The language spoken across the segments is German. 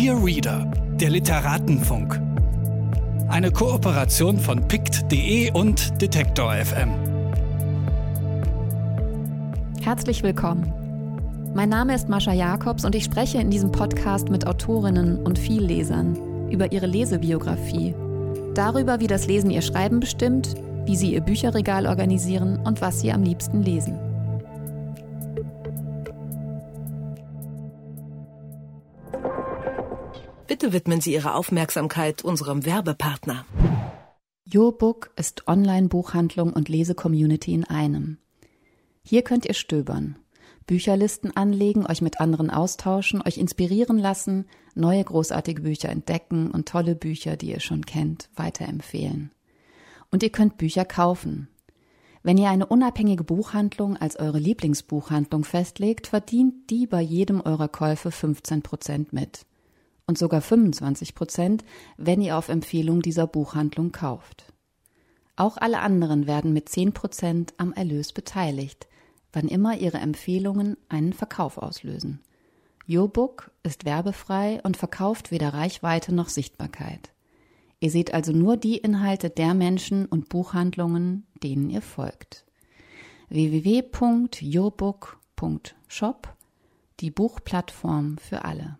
Dear Reader, der Literatenfunk. Eine Kooperation von pict.de und Detektor FM. Herzlich willkommen. Mein Name ist Mascha Jakobs und ich spreche in diesem Podcast mit Autorinnen und Viellesern über ihre Lesebiografie, darüber, wie das Lesen ihr Schreiben bestimmt, wie sie ihr Bücherregal organisieren und was sie am liebsten lesen. Bitte widmen Sie Ihre Aufmerksamkeit unserem Werbepartner. YourBook ist Online-Buchhandlung und Lesecommunity in einem. Hier könnt ihr stöbern, Bücherlisten anlegen, euch mit anderen austauschen, euch inspirieren lassen, neue großartige Bücher entdecken und tolle Bücher, die ihr schon kennt, weiterempfehlen. Und ihr könnt Bücher kaufen. Wenn ihr eine unabhängige Buchhandlung als eure Lieblingsbuchhandlung festlegt, verdient die bei jedem eurer Käufe 15 Prozent mit und sogar 25 Prozent, wenn ihr auf Empfehlung dieser Buchhandlung kauft. Auch alle anderen werden mit 10 Prozent am Erlös beteiligt, wann immer ihre Empfehlungen einen Verkauf auslösen. YourBook ist werbefrei und verkauft weder Reichweite noch Sichtbarkeit. Ihr seht also nur die Inhalte der Menschen und Buchhandlungen, denen ihr folgt. www.yourbook.shop, die Buchplattform für alle.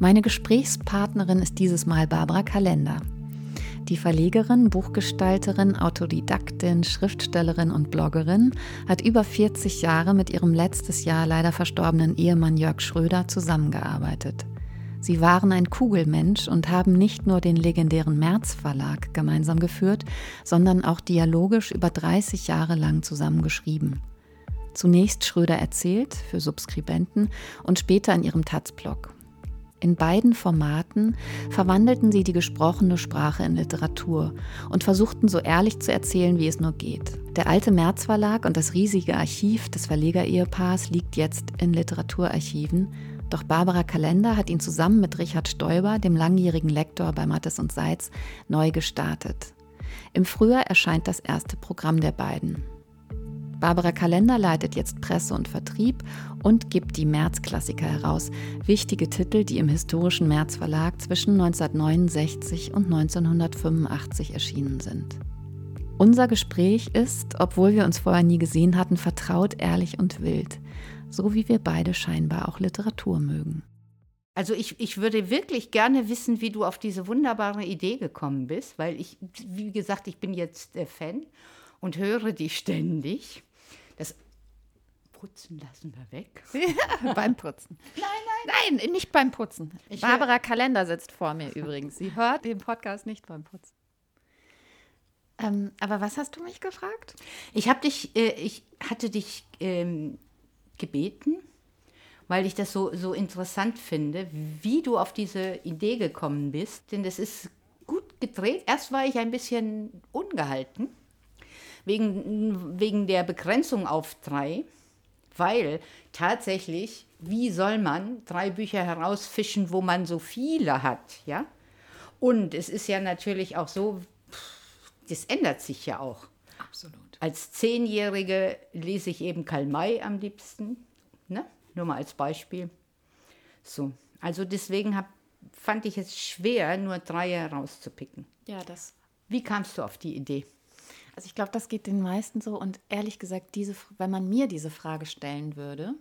Meine Gesprächspartnerin ist dieses Mal Barbara Kalender. Die Verlegerin, Buchgestalterin, Autodidaktin, Schriftstellerin und Bloggerin hat über 40 Jahre mit ihrem letztes Jahr leider verstorbenen Ehemann Jörg Schröder zusammengearbeitet. Sie waren ein Kugelmensch und haben nicht nur den legendären März Verlag gemeinsam geführt, sondern auch dialogisch über 30 Jahre lang zusammengeschrieben. Zunächst Schröder erzählt für Subskribenten und später in ihrem Taz-Blog. In beiden Formaten verwandelten sie die gesprochene Sprache in Literatur und versuchten so ehrlich zu erzählen, wie es nur geht. Der alte März Verlag und das riesige Archiv des Verlegerehepaars liegt jetzt in Literaturarchiven, doch Barbara Kalender hat ihn zusammen mit Richard Stoiber, dem langjährigen Lektor bei Mattes und Seitz, neu gestartet. Im Frühjahr erscheint das erste Programm der beiden. Barbara Kalender leitet jetzt Presse und Vertrieb und gibt die März-Klassiker heraus, wichtige Titel, die im historischen März Verlag zwischen 1969 und 1985 erschienen sind. Unser Gespräch ist, obwohl wir uns vorher nie gesehen hatten, vertraut, ehrlich und wild, so wie wir beide scheinbar auch Literatur mögen. Also ich, ich würde wirklich gerne wissen, wie du auf diese wunderbare Idee gekommen bist, weil ich, wie gesagt, ich bin jetzt äh, Fan und höre die ständig. Putzen lassen wir weg. beim Putzen. Nein, nein. Nein, nicht beim Putzen. Ich Barbara Kalender sitzt vor mir übrigens. Sie hört den Podcast nicht beim Putzen. Ähm, aber was hast du mich gefragt? Ich habe dich, äh, ich hatte dich ähm, gebeten, weil ich das so, so interessant finde, wie du auf diese Idee gekommen bist. Denn das ist gut gedreht. Erst war ich ein bisschen ungehalten, wegen, wegen der Begrenzung auf drei, weil tatsächlich, wie soll man drei Bücher herausfischen, wo man so viele hat, ja? Und es ist ja natürlich auch so, das ändert sich ja auch. Absolut. Als Zehnjährige lese ich eben Karl May am liebsten. Ne? Nur mal als Beispiel. So, also deswegen hab, fand ich es schwer, nur drei herauszupicken. Ja, das. Wie kamst du auf die Idee? Also ich glaube, das geht den meisten so. Und ehrlich gesagt, diese, wenn man mir diese Frage stellen würde,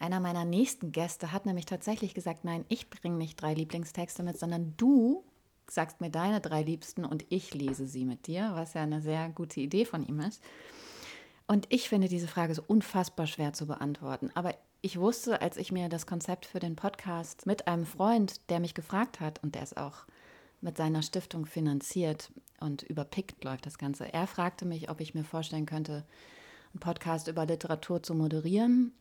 einer meiner nächsten Gäste hat nämlich tatsächlich gesagt, nein, ich bringe nicht drei Lieblingstexte mit, sondern du sagst mir deine drei Liebsten und ich lese sie mit dir, was ja eine sehr gute Idee von ihm ist. Und ich finde diese Frage so unfassbar schwer zu beantworten. Aber ich wusste, als ich mir das Konzept für den Podcast mit einem Freund, der mich gefragt hat, und der ist auch mit seiner Stiftung finanziert und über PICT läuft das Ganze, er fragte mich, ob ich mir vorstellen könnte, einen Podcast über Literatur zu moderieren,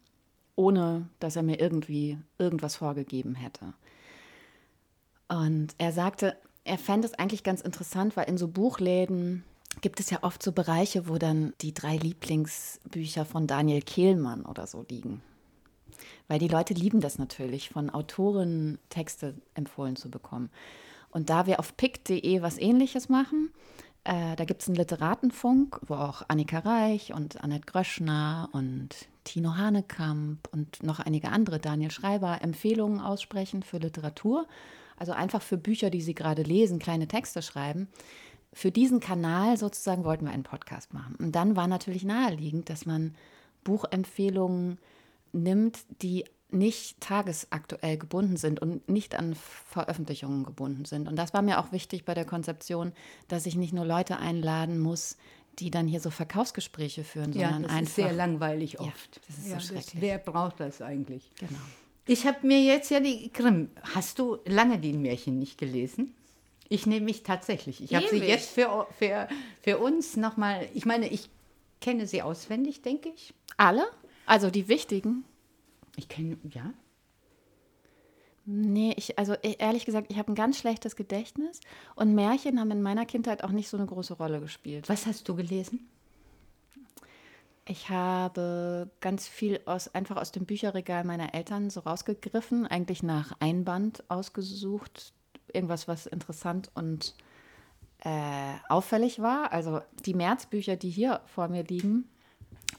ohne dass er mir irgendwie irgendwas vorgegeben hätte. Und er sagte, er fände es eigentlich ganz interessant, weil in so Buchläden gibt es ja oft so Bereiche, wo dann die drei Lieblingsbücher von Daniel Kehlmann oder so liegen. Weil die Leute lieben das natürlich, von Autoren Texte empfohlen zu bekommen. Und da wir auf pick.de was ähnliches machen, Äh, da gibt es einen Literatenfunk, wo auch Annika Reich und Annette Gröschner und Tino Hanekamp und noch einige andere, Daniel Schreiber, Empfehlungen aussprechen für Literatur. Also einfach für Bücher, die sie gerade lesen, kleine Texte schreiben. Für diesen Kanal sozusagen wollten wir einen Podcast machen. Und dann war natürlich naheliegend, dass man Buchempfehlungen nimmt, die nicht tagesaktuell gebunden sind und nicht an Veröffentlichungen gebunden sind. Und das war mir auch wichtig bei der Konzeption, dass ich nicht nur Leute einladen muss, die dann hier so Verkaufsgespräche führen, ja, sondern das einfach. ist sehr langweilig oft. Ja, das ist ja, so schrecklich. Das, wer braucht das eigentlich? Genau. Ich habe mir jetzt ja die Grimm. Hast du lange die Märchen nicht gelesen? Ich nehme mich tatsächlich. Ich habe sie jetzt für, für, für uns nochmal. Ich meine, ich kenne sie auswendig, denke ich. Alle? Also die wichtigen? Ich kenne, ja. Nee, ich, also e- ehrlich gesagt, ich habe ein ganz schlechtes Gedächtnis und Märchen haben in meiner Kindheit auch nicht so eine große Rolle gespielt. Was hast du gelesen? Ich habe ganz viel aus, einfach aus dem Bücherregal meiner Eltern so rausgegriffen, eigentlich nach Einband ausgesucht. Irgendwas, was interessant und äh, auffällig war. Also die Märzbücher, die hier vor mir liegen,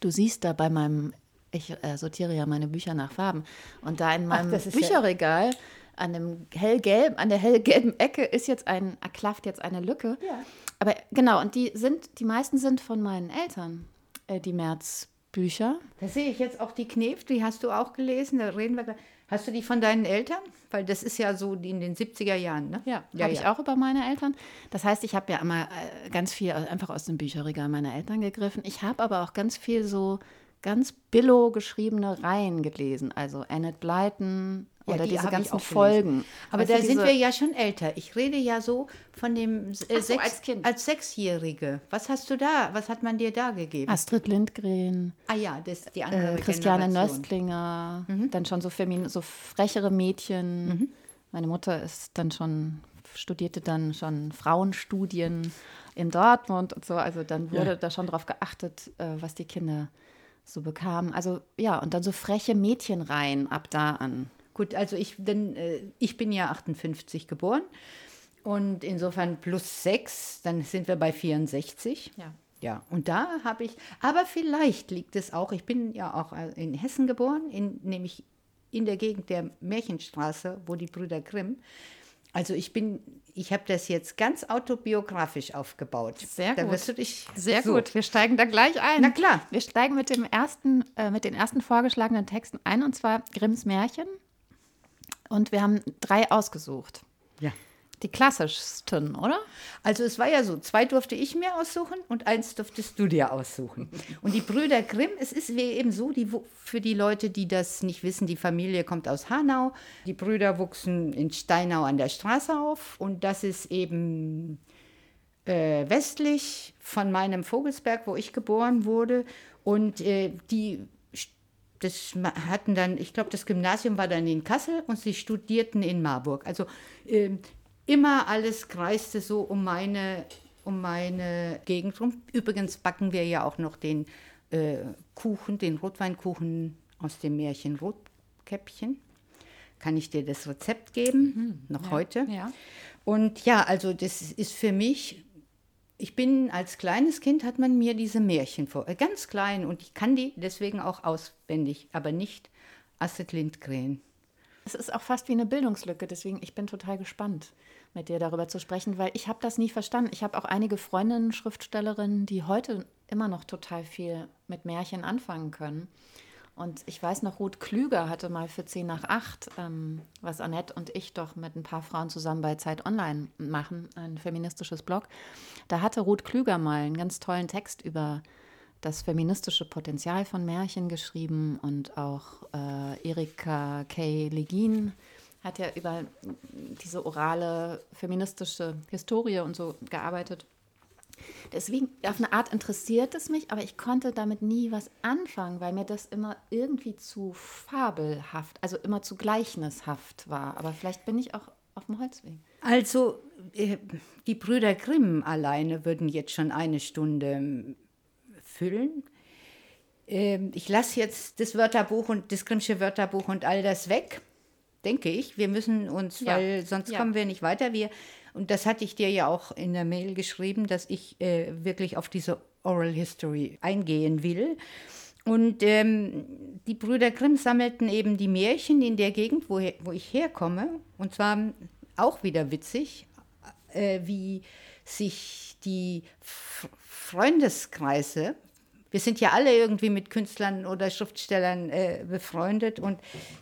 du siehst da bei meinem, ich äh, sortiere ja meine Bücher nach Farben, und da in meinem ja- Bücherregal an dem hellgelben, an der hellgelben Ecke ist jetzt ein, klafft jetzt eine Lücke. Ja. Aber genau, und die sind, die meisten sind von meinen Eltern, äh, die Märzbücher. Da sehe ich jetzt auch die Knef, die hast du auch gelesen. Da reden wir gleich. Hast du die von deinen Eltern? Weil das ist ja so die in den 70er Jahren, ne? Ja, ja habe ich ja. auch über meine Eltern. Das heißt, ich habe ja immer äh, ganz viel einfach aus dem Bücherregal meiner Eltern gegriffen. Ich habe aber auch ganz viel so ganz billo geschriebene Reihen gelesen. Also Annette Blyton Ja, oder die diese ganzen. Folgen. Aber Weißt da sind wir ja schon älter. Ich rede ja so von dem äh, so, als Kind. als Sechsjährige. Was hast du da? Was hat man dir da gegeben? Astrid Lindgren, ah ja, das die andere äh, Christiane. Nöstlinger, Mhm. dann schon so, femin so frechere Mädchen. Meine Mutter ist dann schon, studierte dann schon Frauenstudien in Dortmund und so. Also dann wurde da schon drauf geachtet, äh, was die Kinder so bekamen. Also ja, und dann so freche Mädchenreihen ab da an. Gut, also ich, denn, äh, ich bin ja 58 geboren und insofern plus sechs, dann sind wir bei 64. Ja. Ja, und da habe ich, aber vielleicht liegt es auch, ich bin ja auch äh, in Hessen geboren, in, nämlich in der Gegend der Märchenstraße, wo die Brüder Grimm. Also ich bin, ich habe das jetzt ganz autobiografisch aufgebaut. Sehr da gut. wirst du dich Sehr so. gut, wir steigen da gleich ein. Na klar. Wir steigen mit dem ersten, äh, mit den ersten vorgeschlagenen Texten ein, und zwar Grimms Märchen. Und wir haben drei ausgesucht. Ja. Die klassischsten, oder? Also es war ja so, zwei durfte ich mir aussuchen und eins durftest du dir aussuchen. Und die Brüder Grimm, es ist eben so, die, für die Leute, die das nicht wissen, die Familie kommt aus Hanau. Die Brüder wuchsen in Steinau an der Straße auf und das ist eben äh, westlich von meinem Vogelsberg, wo ich geboren wurde. Und äh, die das hatten dann, ich glaube, das Gymnasium war dann in Kassel und sie studierten in Marburg. Also ähm, immer alles kreiste so um meine, um meine Gegend rum. Übrigens backen wir ja auch noch den äh, Kuchen, den Rotweinkuchen aus dem Märchen Rotkäppchen. Kann ich dir das Rezept geben, noch heute? ja. Und ja, also das ist für mich, ich bin als kleines Kind, hat man mir diese Märchen vor, äh, ganz klein und ich kann die deswegen auch auswendig, aber nicht Astrid Lindgren. Es ist auch fast wie eine Bildungslücke, deswegen ich bin total gespannt, mit dir darüber zu sprechen, weil ich habe das nie verstanden. Ich habe auch einige Freundinnen, Schriftstellerinnen, die heute immer noch total viel mit Märchen anfangen können. Und ich weiß noch, Ruth Klüger hatte mal für 10 nach 8, ähm, was Annette und ich doch mit ein paar Frauen zusammen bei Zeit Online machen, ein feministisches Blog. Da hatte Ruth Klüger mal einen ganz tollen Text über das feministische Potenzial von Märchen geschrieben und auch äh, Erika K. Legin hat ja über diese orale feministische Historie und so gearbeitet. Deswegen, auf eine Art interessiert es mich, aber ich konnte damit nie was anfangen, weil mir das immer irgendwie zu fabelhaft, also immer zu gleichnishaft war. Aber vielleicht bin ich auch auf dem Holzweg. Also äh, die Brüder Grimm alleine würden jetzt schon eine Stunde füllen. Ähm, ich lasse jetzt das Wörterbuch und das Grimmsche Wörterbuch und all das weg, denke ich. Wir müssen uns, Ja. weil sonst Ja. kommen wir nicht weiter. Wir, und das hatte ich dir ja auch in der Mail geschrieben, dass ich äh, wirklich auf diese Oral History eingehen will. Und ähm, die Brüder Grimm sammelten eben die Märchen in der Gegend, wo, wo ich herkomme. Und zwar auch wieder witzig, äh, wie sich die F Freundeskreise, wir sind ja alle irgendwie mit Künstlern oder Schriftstellern äh, befreundet und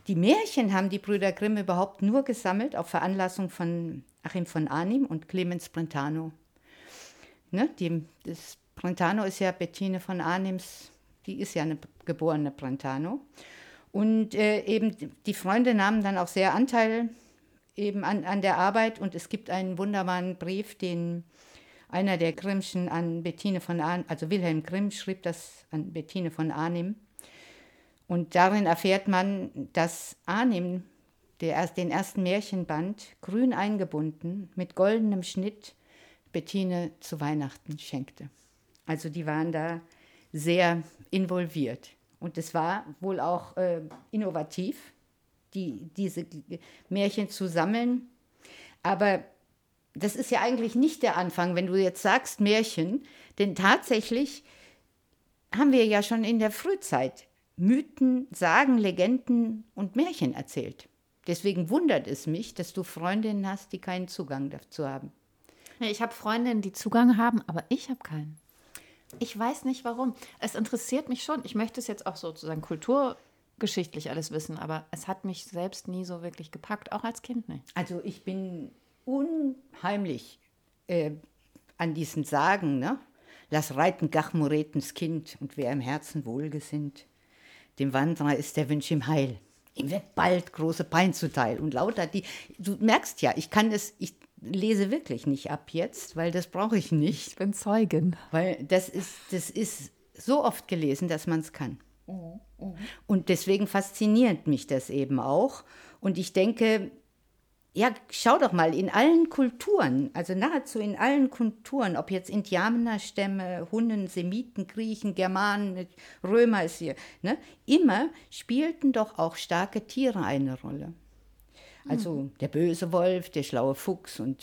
die Märchen haben die Brüder Grimm überhaupt nur gesammelt auf Veranlassung von Achim von Arnim und Clemens Brentano. Ne, die, das Brentano ist ja Bettine von Arnims, die ist ja eine geborene Brentano. Und äh, eben die Freunde nahmen dann auch sehr Anteil eben an, an der Arbeit und es gibt einen wunderbaren Brief, den einer der Grimmschen an Bettine von Arnim, also Wilhelm Grimm schrieb das an Bettine von Arnim. Und darin erfährt man, dass Arnim der, den ersten Märchenband grün eingebunden mit goldenem Schnitt Bettine zu Weihnachten schenkte. Also die waren da sehr involviert. Und es war wohl auch äh, innovativ, die, diese Märchen zu sammeln. Aber das ist ja eigentlich nicht der Anfang, wenn du jetzt sagst Märchen, denn tatsächlich haben wir ja schon in der Frühzeit Mythen, Sagen, Legenden und Märchen erzählt. Deswegen wundert es mich, dass du Freundinnen hast, die keinen Zugang dazu haben. Ich habe Freundinnen, die Zugang haben, aber ich habe keinen. Ich weiß nicht warum. Es interessiert mich schon. Ich möchte es jetzt auch sozusagen kulturgeschichtlich alles wissen, aber es hat mich selbst nie so wirklich gepackt, auch als Kind nicht. Also ich bin unheimlich äh, an diesen Sagen, ne? Lass reiten Gachmuretens Kind und wer im Herzen wohlgesinnt, dem Wanderer ist der Wunsch im Heil. Ihm wird bald große Pein zuteil. Und lauter die, du merkst ja, ich kann es, ich lese wirklich nicht ab jetzt, weil das brauche ich nicht. Ich bin Zeugin. Weil das ist, das ist so oft gelesen, dass man es kann. Und deswegen fasziniert mich das eben auch. Und ich denke, ja, schau doch mal, in allen Kulturen, also nahezu in allen Kulturen, ob jetzt Indianerstämme, Hunnen, Semiten, Griechen, Germanen, Römer ist hier, ne, immer spielten doch auch starke Tiere eine Rolle. Also mhm. der böse Wolf, der schlaue Fuchs und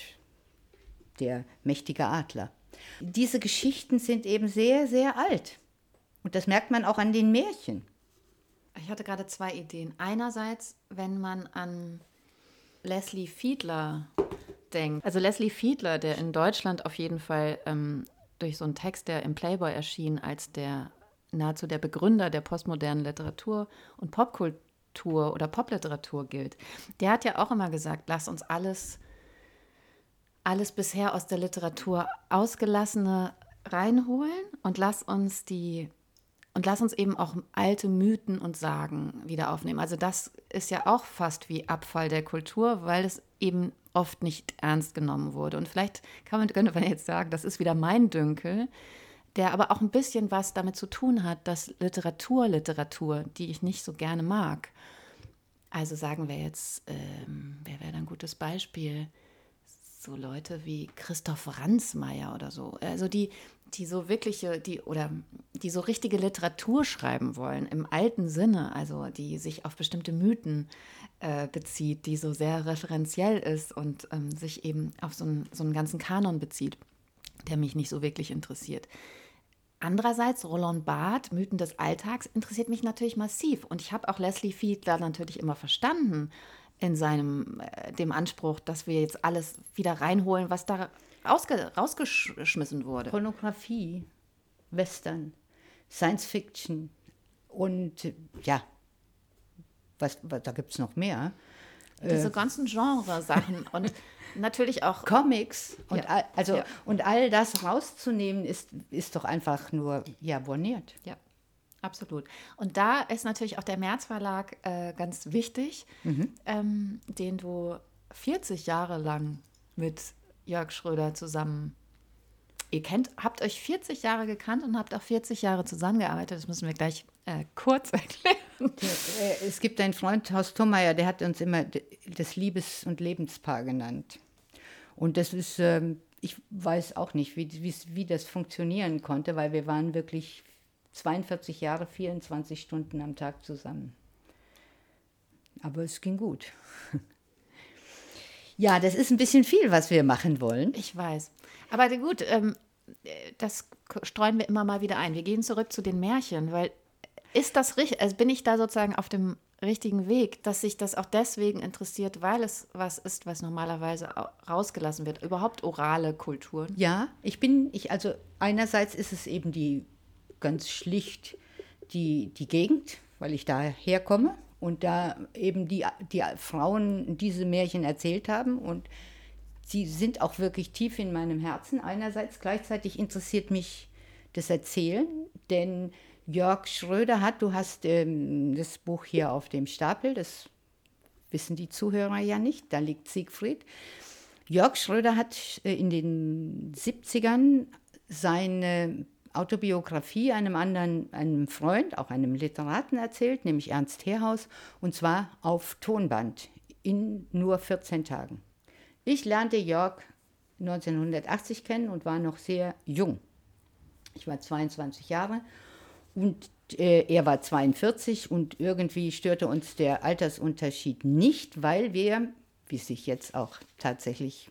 der mächtige Adler. Diese Geschichten sind eben sehr, sehr alt. Und das merkt man auch an den Märchen. Ich hatte gerade zwei Ideen. Einerseits, wenn man an Leslie Fiedler denkt. Also Leslie Fiedler, der in Deutschland auf jeden Fall ähm, durch so einen Text, der im Playboy erschien, als der nahezu der Begründer der postmodernen Literatur und Popkultur oder Popliteratur gilt. Der hat ja auch immer gesagt, lass uns alles, alles bisher aus der Literatur ausgelassene reinholen und lass uns die und lass uns eben auch alte Mythen und Sagen wieder aufnehmen. Also das ist ja auch fast wie Abfall der Kultur, weil es eben oft nicht ernst genommen wurde. Und vielleicht kann man, könnte man jetzt sagen, das ist wieder mein Dünkel, der aber auch ein bisschen was damit zu tun hat, dass Literatur, Literatur, die ich nicht so gerne mag, also sagen wir jetzt, ähm, wer wäre ein gutes Beispiel? So Leute wie Christoph Ransmayr oder so. Also die, die so wirkliche, die oder die so richtige Literatur schreiben wollen, im alten Sinne, also die sich auf bestimmte Mythen äh, bezieht, die so sehr referenziell ist und ähm, sich eben auf so einen, so einen ganzen Kanon bezieht, der mich nicht so wirklich interessiert. Andererseits, Roland Barth, Mythen des Alltags, interessiert mich natürlich massiv. Und ich habe auch Leslie Fiedler natürlich immer verstanden in seinem, äh, dem Anspruch, dass wir jetzt alles wieder reinholen, was da rausge rausgeschmissen wurde. Pornografie, Western, Science Fiction und ja, was, was da gibt es noch mehr. Diese äh, ganzen Genre-Sachen und natürlich auch Comics und ja. all, also ja. und all das rauszunehmen ist, ist doch einfach nur ja borniert. Ja. Absolut. Und da ist natürlich auch der März Verlag äh, ganz wichtig, mhm. ähm, den du 40 Jahre lang mit Jörg Schröder zusammen. Ihr kennt, habt euch 40 Jahre gekannt und habt auch 40 Jahre zusammengearbeitet. Das müssen wir gleich äh, kurz erklären. Äh, es gibt einen Freund, Horst Thommeyer, der hat uns immer das Liebes- und Lebenspaar genannt. Und das ist, ähm, ich weiß auch nicht, wie, wie das funktionieren konnte, weil wir waren wirklich 42 Jahre, 24 Stunden am Tag zusammen. Aber es ging gut. Ja, das ist ein bisschen viel, was wir machen wollen. Ich weiß. Aber gut, ähm, das streuen wir immer mal wieder ein. Wir gehen zurück zu den Märchen, weil ist das richtig, also bin ich da sozusagen auf dem richtigen Weg, dass sich das auch deswegen interessiert, weil es was ist, was normalerweise rausgelassen wird. Überhaupt orale Kulturen. Ja, ich bin, ich, also einerseits ist es eben die ganz schlicht die, die Gegend, weil ich da herkomme und da eben die, die Frauen diese Märchen erzählt haben und sie sind auch wirklich tief in meinem Herzen. Einerseits gleichzeitig interessiert mich das Erzählen, denn Jörg Schröder hat, du hast ähm, das Buch hier auf dem Stapel, das wissen die Zuhörer ja nicht, da liegt Siegfried. Jörg Schröder hat äh, in den 70ern seine Autobiografie einem anderen, einem Freund, auch einem Literaten erzählt, nämlich Ernst Herhaus, und zwar auf Tonband in nur 14 Tagen. Ich lernte Jörg 1980 kennen und war noch sehr jung. Ich war 22 Jahre und äh, er war 42 und irgendwie störte uns der Altersunterschied nicht, weil wir, wie sich jetzt auch tatsächlich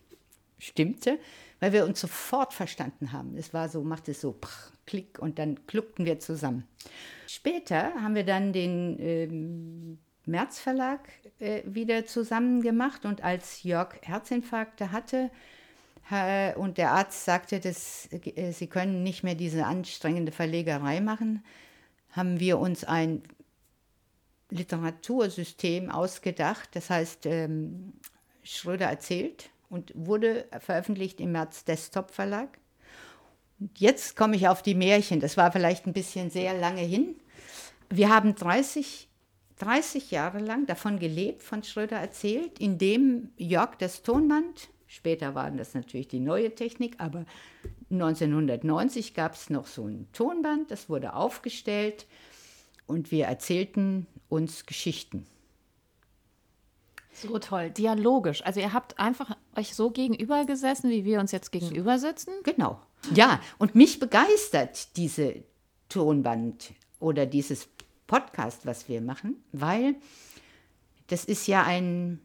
stimmte, weil wir uns sofort verstanden haben. Es war so, machte es so prr, klick und dann kluckten wir zusammen. Später haben wir dann den ähm, März Verlag äh, wieder zusammen gemacht und als Jörg Herzinfarkte hatte, und der Arzt sagte, dass äh, sie können nicht mehr diese anstrengende Verlegerei machen, haben wir uns ein Literatursystem ausgedacht. Das heißt, ähm, Schröder erzählt und wurde veröffentlicht im März Desktop Verlag. Und jetzt komme ich auf die Märchen. Das war vielleicht ein bisschen sehr lange hin. Wir haben 30, 30 Jahre lang davon gelebt, von Schröder erzählt, indem Jörg das Tonband Später waren das natürlich die neue Technik, aber 1990 gab es noch so ein Tonband, das wurde aufgestellt und wir erzählten uns Geschichten. So toll, dialogisch. Also ihr habt einfach euch so gegenüber gesessen, wie wir uns jetzt gegenüber sitzen? Genau. Ja, und mich begeistert diese Tonband oder dieses Podcast, was wir machen, weil das ist ja ein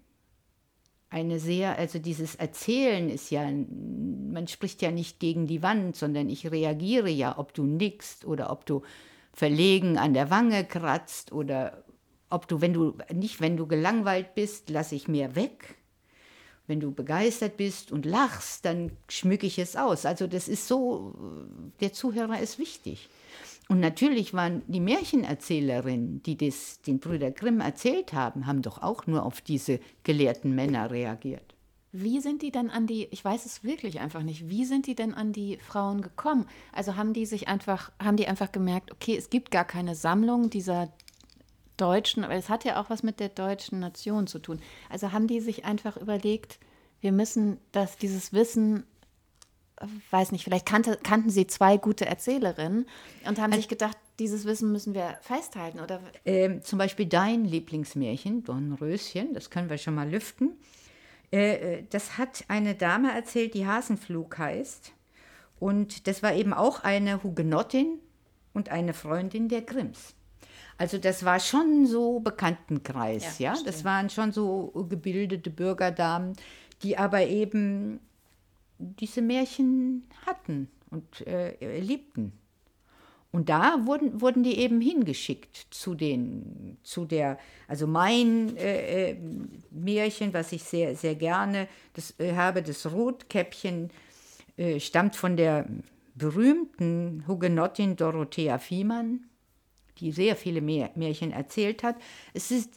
eine sehr, also dieses Erzählen ist ja, man spricht ja nicht gegen die Wand, sondern ich reagiere ja, ob du nickst oder ob du verlegen an der Wange kratzt oder ob du, wenn du, nicht wenn du gelangweilt bist, lasse ich mehr weg. Wenn du begeistert bist und lachst, dann schmücke ich es aus. Also das ist so, der Zuhörer ist wichtig. Und natürlich waren die Märchenerzählerinnen, die das den Brüder Grimm erzählt haben, haben doch auch nur auf diese gelehrten Männer reagiert. Wie sind die denn an die, ich weiß es wirklich einfach nicht, wie sind die denn an die Frauen gekommen? Also haben die sich einfach, haben die einfach gemerkt, okay, es gibt gar keine Sammlung dieser deutschen, aber es hat ja auch was mit der deutschen Nation zu tun. Also haben die sich einfach überlegt, wir müssen das, dieses Wissen weiß nicht, vielleicht kannte, kannten Sie zwei gute Erzählerinnen und haben also, sich gedacht, dieses Wissen müssen wir festhalten, oder? Ähm, zum Beispiel dein Lieblingsmärchen, Dornröschen, das können wir schon mal lüften. Äh, äh, das hat eine Dame erzählt, die Hasenflug heißt. Und das war eben auch eine Hugenottin und eine Freundin der Grimms. Also das war schon so Bekanntenkreis, ja. ja? Das waren schon so gebildete Bürgerdamen, die aber eben diese Märchen hatten und äh, liebten. Und da wurden, wurden die eben hingeschickt zu den, zu der, also mein äh, äh Märchen, was ich sehr, sehr gerne das, äh, habe, das Rotkäppchen, äh, stammt von der berühmten Hugenottin Dorothea Fiemann, die sehr viele Märchen erzählt hat. Es ist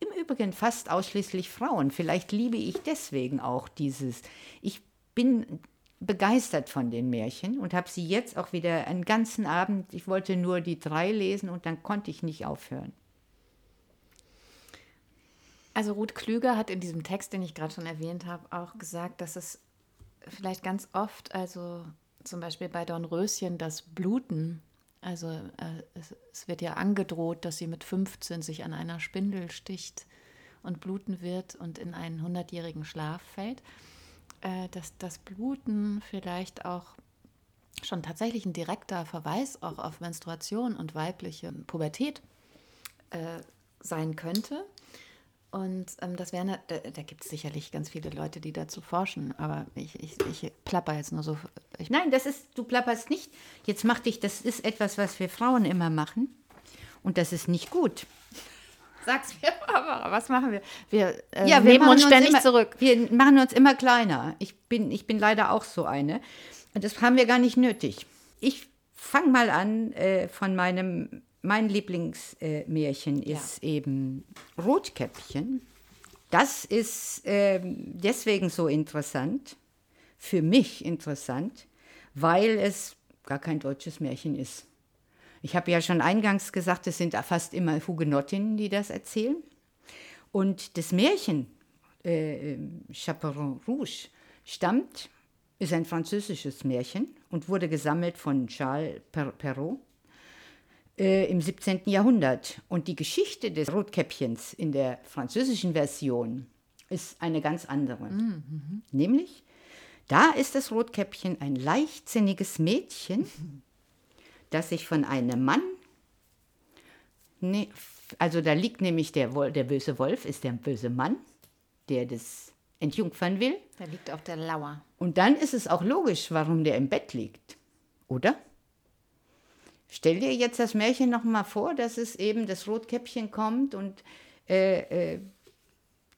im Übrigen fast ausschließlich Frauen. Vielleicht liebe ich deswegen auch dieses. Ich bin begeistert von den Märchen und habe sie jetzt auch wieder einen ganzen Abend, ich wollte nur die drei lesen und dann konnte ich nicht aufhören. Also Ruth Klüger hat in diesem Text, den ich gerade schon erwähnt habe, auch gesagt, dass es vielleicht ganz oft, also zum Beispiel bei Dornröschen, das Bluten, also äh, es, es wird ja angedroht, dass sie mit 15 sich an einer Spindel sticht und bluten wird und in einen hundertjährigen Schlaf fällt äh, dass das Bluten vielleicht auch schon tatsächlich ein direkter Verweis auch auf Menstruation und weibliche Pubertät äh, sein könnte. Und ähm, das wäre, da, da gibt es sicherlich ganz viele Leute, die dazu forschen, aber ich, ich, ich plapper jetzt nur so. Nein, das ist, du plapperst nicht. Jetzt mach dich, das ist etwas, was wir Frauen immer machen. Und das ist nicht gut. Sag's mir, Barbara, was machen wir? Wir äh, Ja, wir nehmen uns ständig immer, zurück. Wir machen uns immer kleiner. Ich bin, ich bin leider auch so eine. Und das haben wir gar nicht nötig. Ich fange mal an äh, von meinem, mein Lieblingsmärchen äh, ist eben Rotkäppchen. Das ist ähm, deswegen so interessant, für mich interessant, weil es gar kein deutsches Märchen ist. Ich habe ja schon eingangs gesagt, es sind fast immer Hugenottinnen, die das erzählen. Und das Märchen äh, Chaperon Rouge stammt, ist ein französisches Märchen und wurde gesammelt von Charles Per- Perrault äh, im 17. Jahrhundert. Und die Geschichte des Rotkäppchens in der französischen Version ist eine ganz andere. Nämlich, da ist das Rotkäppchen ein leichtsinniges Mädchen, das sich von einem Mann, nee, also da liegt nämlich der, der böse Wolf, ist der böse Mann, der das entjungfern will. Der liegt auf der Lauer. Und dann ist es auch logisch, warum der im Bett liegt, oder? Stell dir jetzt das Märchen noch mal vor, dass es eben das Rotkäppchen kommt und äh, äh,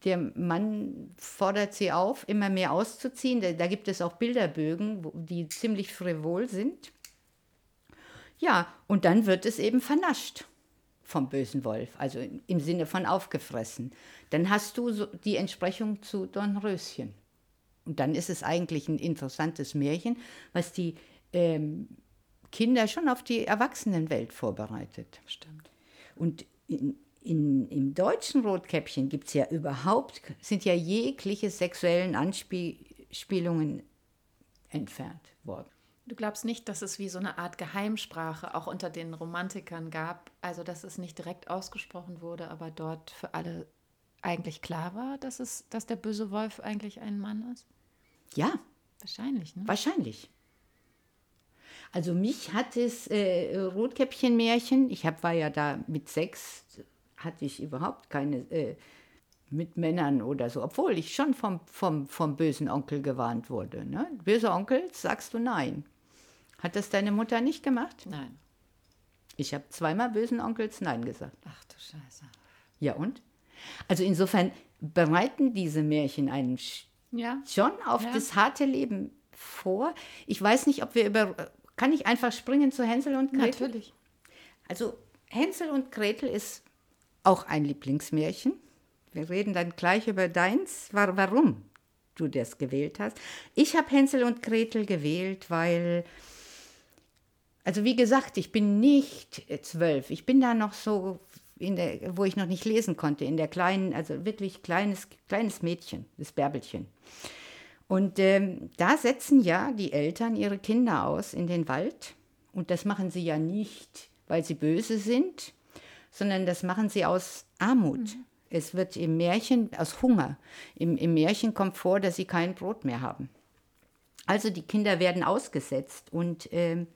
der Mann fordert sie auf, immer mehr auszuziehen. Da, da gibt es auch Bilderbögen, wo, die ziemlich frivol sind. Ja, und dann wird es eben vernascht vom bösen Wolf, also im- im Sinne von aufgefressen. Dann hast du so die Entsprechung zu Dornröschen. Und dann ist es eigentlich ein interessantes Märchen, was die ähm, Kinder schon auf die Erwachsenenwelt vorbereitet. Stimmt. Und in, in, im deutschen Rotkäppchen gibt es ja überhaupt, sind ja jegliche sexuellen Anspielungen entfernt worden. Du glaubst nicht, dass es wie so eine Art Geheimsprache auch unter den Romantikern gab, also dass es nicht direkt ausgesprochen wurde, aber dort für alle eigentlich klar war, dass, es, dass der böse Wolf eigentlich ein Mann ist? Ja, Wahrscheinlich, ne? Wahrscheinlich. Also mich hat das äh, Rotkäppchen-Märchen, ich hab, war ja da mit sechs, hatte ich überhaupt keine äh, mit Männern oder so, obwohl ich schon vom, vom, vom bösen Onkel gewarnt wurde. Ne? Böser Onkel, sagst du nein. Hat das deine Mutter nicht gemacht? Nein. Ich habe zweimal bösen Onkels nein gesagt. Ach du Scheiße. Ja und? Also insofern bereiten diese Märchen einen Ja. schon auf Ja. das harte Leben vor. Ich weiß nicht, ob wir über. Kann ich einfach springen zu Hänsel und Gretel? Natürlich. Also Hänsel und Gretel ist auch ein Lieblingsmärchen. Wir reden dann gleich über deins, wa- warum du das gewählt hast. Ich habe Hänsel und Gretel gewählt, weil, also wie gesagt, ich bin nicht zwölf. Ich bin da noch so, in der, wo ich noch nicht lesen konnte, in der kleinen, also wirklich kleines, kleines Mädchen, das Bärbelchen. Und ähm, da setzen ja die Eltern ihre Kinder aus in den Wald. Und das machen sie ja nicht, weil sie böse sind, sondern das machen sie aus Armut. Es wird im Märchen, aus Hunger. Im, Im Märchen kommt vor, dass sie kein Brot mehr haben. Also die Kinder werden ausgesetzt und ähm,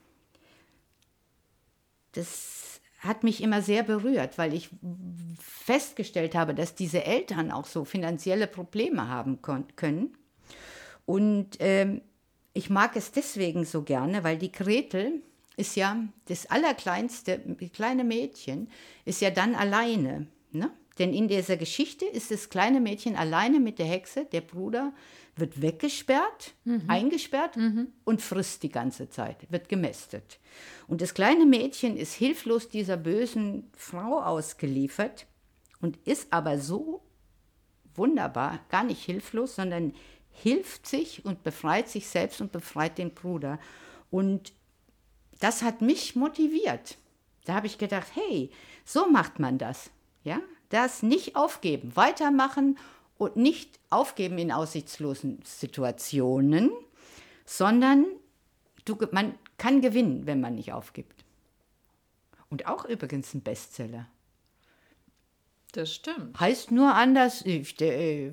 das hat mich immer sehr berührt, weil ich festgestellt habe, dass diese Eltern auch so finanzielle Probleme haben können. Und ähm, ich mag es deswegen so gerne, weil die Gretel ist ja das allerkleinste, kleine Mädchen, ist ja dann alleine. Ne? Denn in dieser Geschichte ist das kleine Mädchen alleine mit der Hexe, der Bruder wird weggesperrt, eingesperrt und frisst die ganze Zeit, wird gemästet. Und das kleine Mädchen ist hilflos dieser bösen Frau ausgeliefert und ist aber so wunderbar, gar nicht hilflos, sondern hilft sich und befreit sich selbst und befreit den Bruder. Und das hat mich motiviert. Da habe ich gedacht, hey, so macht man das. Ja, das nicht aufgeben, weitermachen und nicht aufgeben in aussichtslosen Situationen, sondern du, man kann gewinnen, wenn man nicht aufgibt. Und auch übrigens ein Bestseller. Das stimmt. Heißt nur anders. Ich, äh,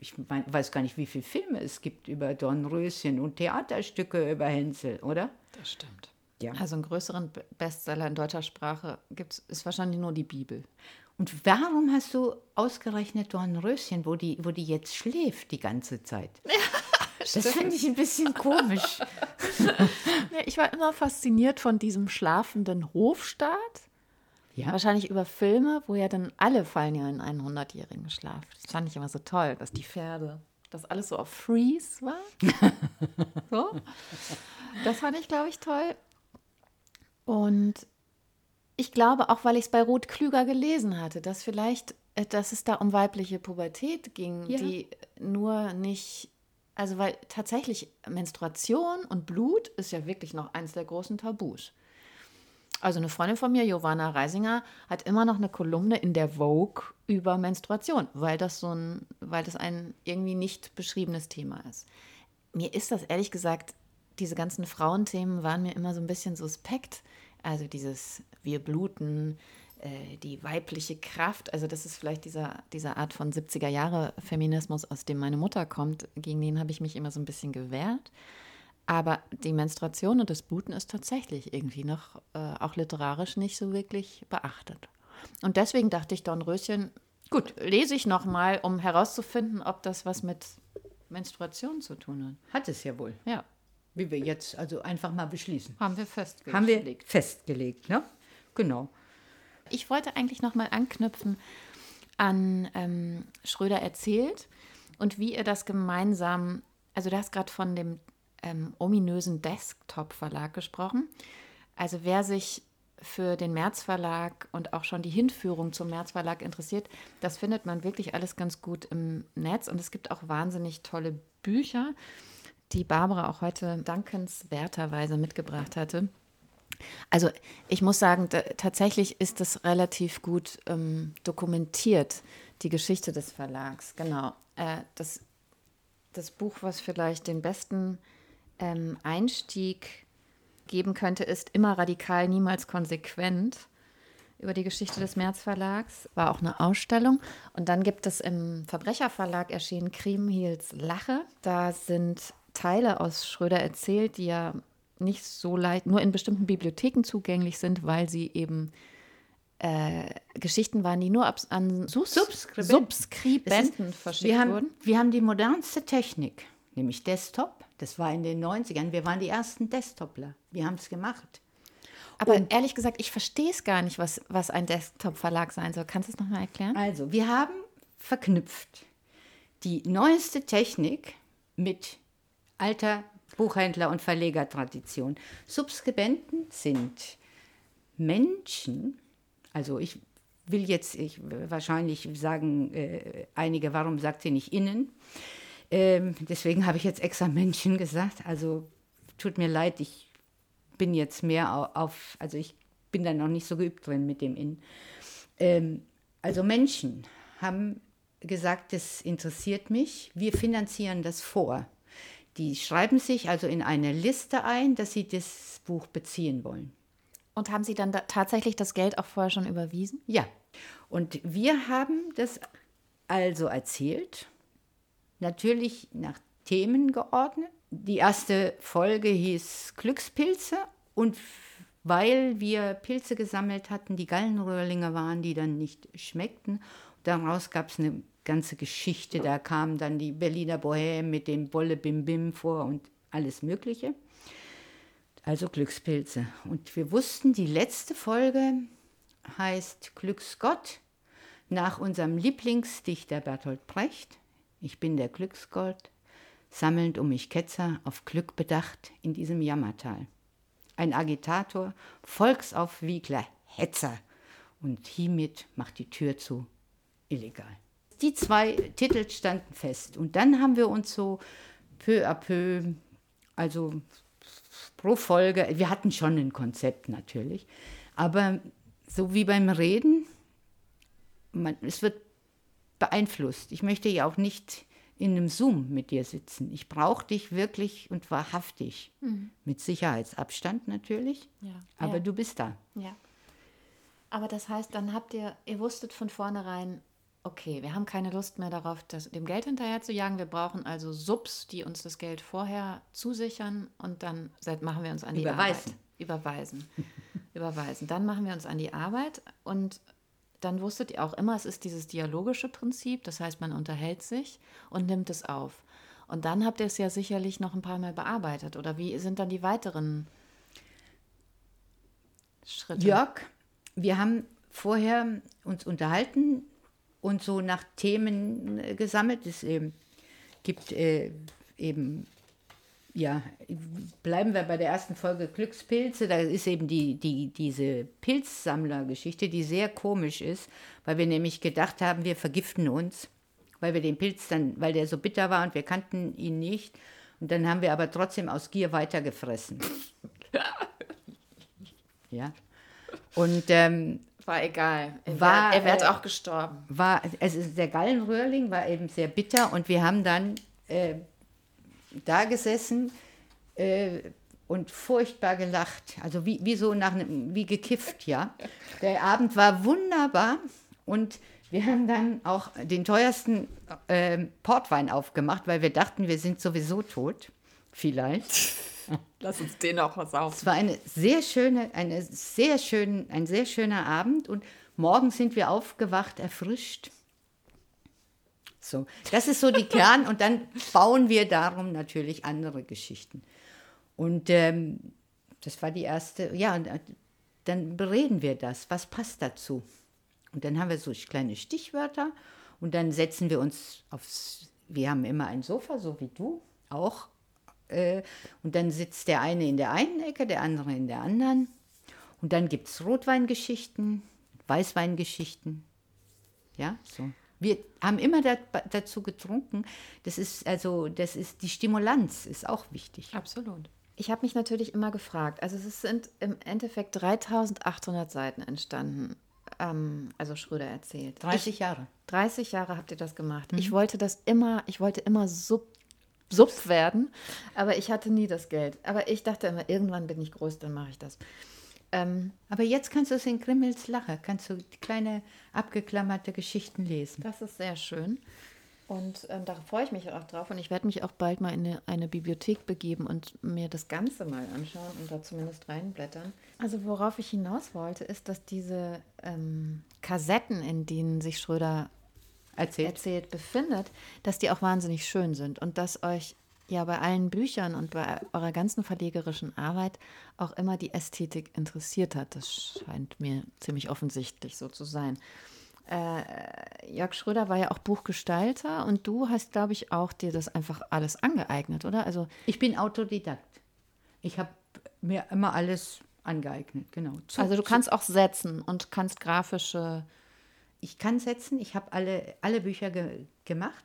ich mein, weiß gar nicht, wie viele Filme es gibt über Dornröschen und Theaterstücke über Hänsel, oder? Das stimmt. Ja. Also einen größeren Be- Bestseller in deutscher Sprache gibt's, ist wahrscheinlich nur die Bibel. Und warum hast du ausgerechnet Dornröschen, wo die, wo die jetzt schläft die ganze Zeit? das finde ich ein bisschen komisch. Ich war immer fasziniert von diesem schlafenden Hofstaat. Ja. Wahrscheinlich über Filme, wo ja dann alle fallen ja in einen 100-jährigen Schlaf. Das fand ich immer so toll, dass die Pferde, dass alles so auf Freeze war. so. Das fand ich, glaube ich, toll. Und ich glaube auch, weil ich es bei Ruth Klüger gelesen hatte, dass vielleicht, äh, dass es da um weibliche Pubertät ging, Ja. die nur nicht, also weil tatsächlich Menstruation und Blut ist ja wirklich noch eins der großen Tabus. Also eine Freundin von mir, Giovanna Reisinger, hat immer noch eine Kolumne in der Vogue über Menstruation, weil das so ein, weil das ein irgendwie nicht beschriebenes Thema ist. Mir ist das ehrlich gesagt, diese ganzen Frauenthemen waren mir immer so ein bisschen suspekt. Also dieses wir bluten, äh, die weibliche Kraft, also das ist vielleicht dieser, dieser Art von 70er Jahre Feminismus, aus dem meine Mutter kommt, gegen den habe ich mich immer so ein bisschen gewehrt. Aber die Menstruation und das Bluten ist tatsächlich irgendwie noch, äh, auch literarisch nicht so wirklich beachtet. Und deswegen dachte ich, Dornröschen, gut, lese ich nochmal, um herauszufinden, ob das was mit Menstruation zu tun Hat es ja wohl. hat. Ja, Wie wir jetzt also einfach mal beschließen. haben wir festgelegt. Haben wir festgelegt, ne? Genau. Ich wollte eigentlich nochmal anknüpfen an ähm, Schröder erzählt und wie ihr das gemeinsam, also du hast gerade von dem ähm, ominösen Desktop-Verlag gesprochen. Also wer sich für den März Verlag und auch schon die Hinführung zum März Verlag interessiert, das findet man wirklich alles ganz gut im Netz und es gibt auch wahnsinnig tolle Bücher, die Barbara auch heute dankenswerterweise mitgebracht hatte. Also ich muss sagen, tatsächlich ist das relativ gut ähm, dokumentiert, die Geschichte des Verlags. Genau. Äh, das, das Buch, was vielleicht den besten ähm, Einstieg geben könnte, ist Immer radikal, niemals konsequent über die Geschichte des März Verlags. War auch eine Ausstellung. Und dann gibt es im Verbrecherverlag erschienen Kriemhils Lache. Da sind Teile aus Schröder erzählt, die ja nicht so leicht, nur in bestimmten Bibliotheken zugänglich sind, weil sie eben äh, Geschichten waren, die nur ab, an Sus Subskribenten. Subskribenten verschickt wir haben, wurden. Wir haben die modernste Technik, nämlich Desktop. Das war in den 90ern. Wir waren die ersten Desktopler. Wir haben es gemacht. Aber ehrlich gesagt, ich verstehe es gar nicht, was, was ein Desktop-Verlag sein soll. Kannst du es nochmal erklären? Also, wir haben verknüpft die neueste Technik mit alter Buchhändler- und Verlegertradition. Subskribenten sind Menschen, also ich will jetzt ich, wahrscheinlich sagen äh, einige, warum sagt sie nicht innen? Ähm, deswegen habe ich jetzt extra Menschen gesagt. Also tut mir leid, ich bin jetzt mehr au- auf, also ich bin da noch nicht so geübt drin mit dem Innen. Ähm, also Menschen haben gesagt, das interessiert mich, wir finanzieren das vor. Die schreiben sich also in eine Liste ein, dass sie das Buch beziehen wollen. Und haben Sie dann da tatsächlich das Geld auch vorher schon überwiesen? Ja, und wir haben das also erzählt, natürlich nach Themen geordnet. Die erste Folge hieß Glückspilze und weil wir Pilze gesammelt hatten, die Gallenröhrlinge waren, die dann nicht schmeckten, daraus gab es eine ganze Geschichte. Da kam dann die Berliner Bohème mit dem Bolle Bim Bim vor und alles Mögliche. Also Glückspilze. Und wir wussten, die letzte Folge heißt Glücksgott nach unserem Lieblingsdichter Bertolt Brecht. Ich bin der Glücksgott, sammelnd um mich Ketzer, auf Glück bedacht in diesem Jammertal. Ein Agitator, Volksaufwiegler, Hetzer. Und hiermit macht die Tür zu, illegal. Die zwei Titel standen fest. Und dann haben wir uns so peu à peu, also pro Folge, wir hatten schon ein Konzept natürlich, aber so wie beim Reden, man, es wird beeinflusst. Ich möchte ja auch nicht in einem Zoom mit dir sitzen. Ich brauche dich wirklich und wahrhaftig. Mit Sicherheitsabstand natürlich, Ja. aber ja. du bist da. Ja. Aber das heißt, dann habt ihr, ihr wusstet von vornherein, okay, wir haben keine Lust mehr darauf, das, dem Geld hinterher zu jagen. Wir brauchen also Subs, die uns das Geld vorher zusichern und dann seit- machen wir uns an die Überweisen. Arbeit. Überweisen. Überweisen. Dann machen wir uns an die Arbeit und dann wusstet ihr auch immer, es ist dieses dialogische Prinzip, das heißt, man unterhält sich und nimmt es auf. Und dann habt ihr es ja sicherlich noch ein paar Mal bearbeitet. Oder wie sind dann die weiteren Schritte? Jörg, wir haben vorher uns unterhalten und so nach Themen äh, gesammelt. Es ähm, gibt äh, eben, ja, bleiben wir bei der ersten Folge Glückspilze. Da ist eben die, die, diese Pilzsammlergeschichte, die sehr komisch ist, weil wir nämlich gedacht haben, wir vergiften uns, weil wir den Pilz dann, weil der so bitter war und wir kannten ihn nicht. Und dann haben wir aber trotzdem aus Gier weitergefressen. ja. Und ähm, War egal. Er War, wär, er wäre äh, auch gestorben. war, also der Gallenröhrling war eben sehr bitter und wir haben dann äh, da gesessen äh, und furchtbar gelacht. Also wie, wie so nach einem, wie gekifft, ja. Der Abend war wunderbar und wir haben dann auch den teuersten äh, Portwein aufgemacht, weil wir dachten, wir sind sowieso tot. Vielleicht. Lass uns den auch was auf. Es war eine sehr schöne, eine sehr schön, ein sehr schöner Abend und morgen sind wir aufgewacht, erfrischt. So, das ist so die Kern und dann bauen wir darum natürlich andere Geschichten. Und ähm, das war die erste, ja, und äh, dann bereden wir das, was passt dazu. Und dann haben wir so kleine Stichwörter und dann setzen wir uns aufs, wir haben immer ein Sofa, so wie du auch. Äh, und dann sitzt der eine in der einen Ecke, der andere in der anderen. Und dann gibt es Rotweingeschichten, Weißweingeschichten. Ja, so. Wir haben immer da, dazu getrunken. Das ist also, das ist die Stimulanz ist auch wichtig. Absolut. Ich habe mich natürlich immer gefragt, also es sind im Endeffekt 3800 Seiten entstanden, ähm, also Schröder erzählt. 30 Jahre. 30 Jahre habt ihr das gemacht. Ich wollte das immer, ich wollte immer sub, sub werden, aber ich hatte nie das Geld. Aber ich dachte immer, irgendwann bin ich groß, dann mache ich das. Ähm, Aber jetzt kannst du es in Grimmels Lache, kannst du kleine abgeklammerte Geschichten lesen. das ist sehr schön. Und ähm, da freue ich mich auch drauf. Und ich werde mich auch bald mal in eine, eine Bibliothek begeben und mir das Ganze mal anschauen und da zumindest reinblättern. Also worauf ich hinaus wollte, ist, dass diese ähm, Kassetten, in denen sich Schröder Erzählt. erzählt befindet, dass die auch wahnsinnig schön sind und dass euch ja bei allen Büchern und bei eurer ganzen verlegerischen Arbeit auch immer die Ästhetik interessiert hat. Das scheint mir ziemlich offensichtlich so zu sein. Äh, Jörg Schröder war ja auch Buchgestalter und du hast, glaube ich, auch dir das einfach alles angeeignet, oder? Also Ich bin Autodidakt. Ich habe mir immer alles angeeignet, genau. Zu- Also du kannst auch setzen und kannst grafische. ich kann setzen, ich habe alle, alle Bücher ge gemacht,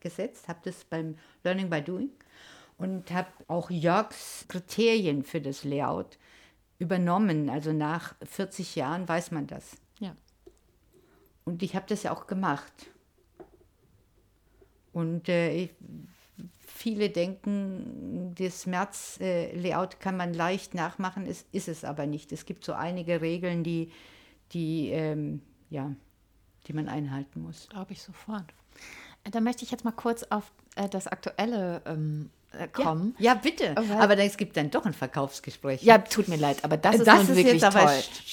gesetzt, habe das beim Learning by Doing und habe auch Jörgs Kriterien für das Layout übernommen. Also nach 40 Jahren weiß man das. Ja. Und ich habe das ja auch gemacht. Und äh, ich, viele denken, das März-Layout kann man leicht nachmachen, es ist es aber nicht. Es gibt so einige Regeln, die, die, ähm, ja, die man einhalten muss. Glaube ich sofort. Äh, Da möchte ich jetzt mal kurz auf äh, das Aktuelle ähm, äh, kommen. Ja, bitte. Weil- aber es gibt dann doch ein Verkaufsgespräch. Ja, tut mir leid, aber das ist das ist wirklich jetzt toll.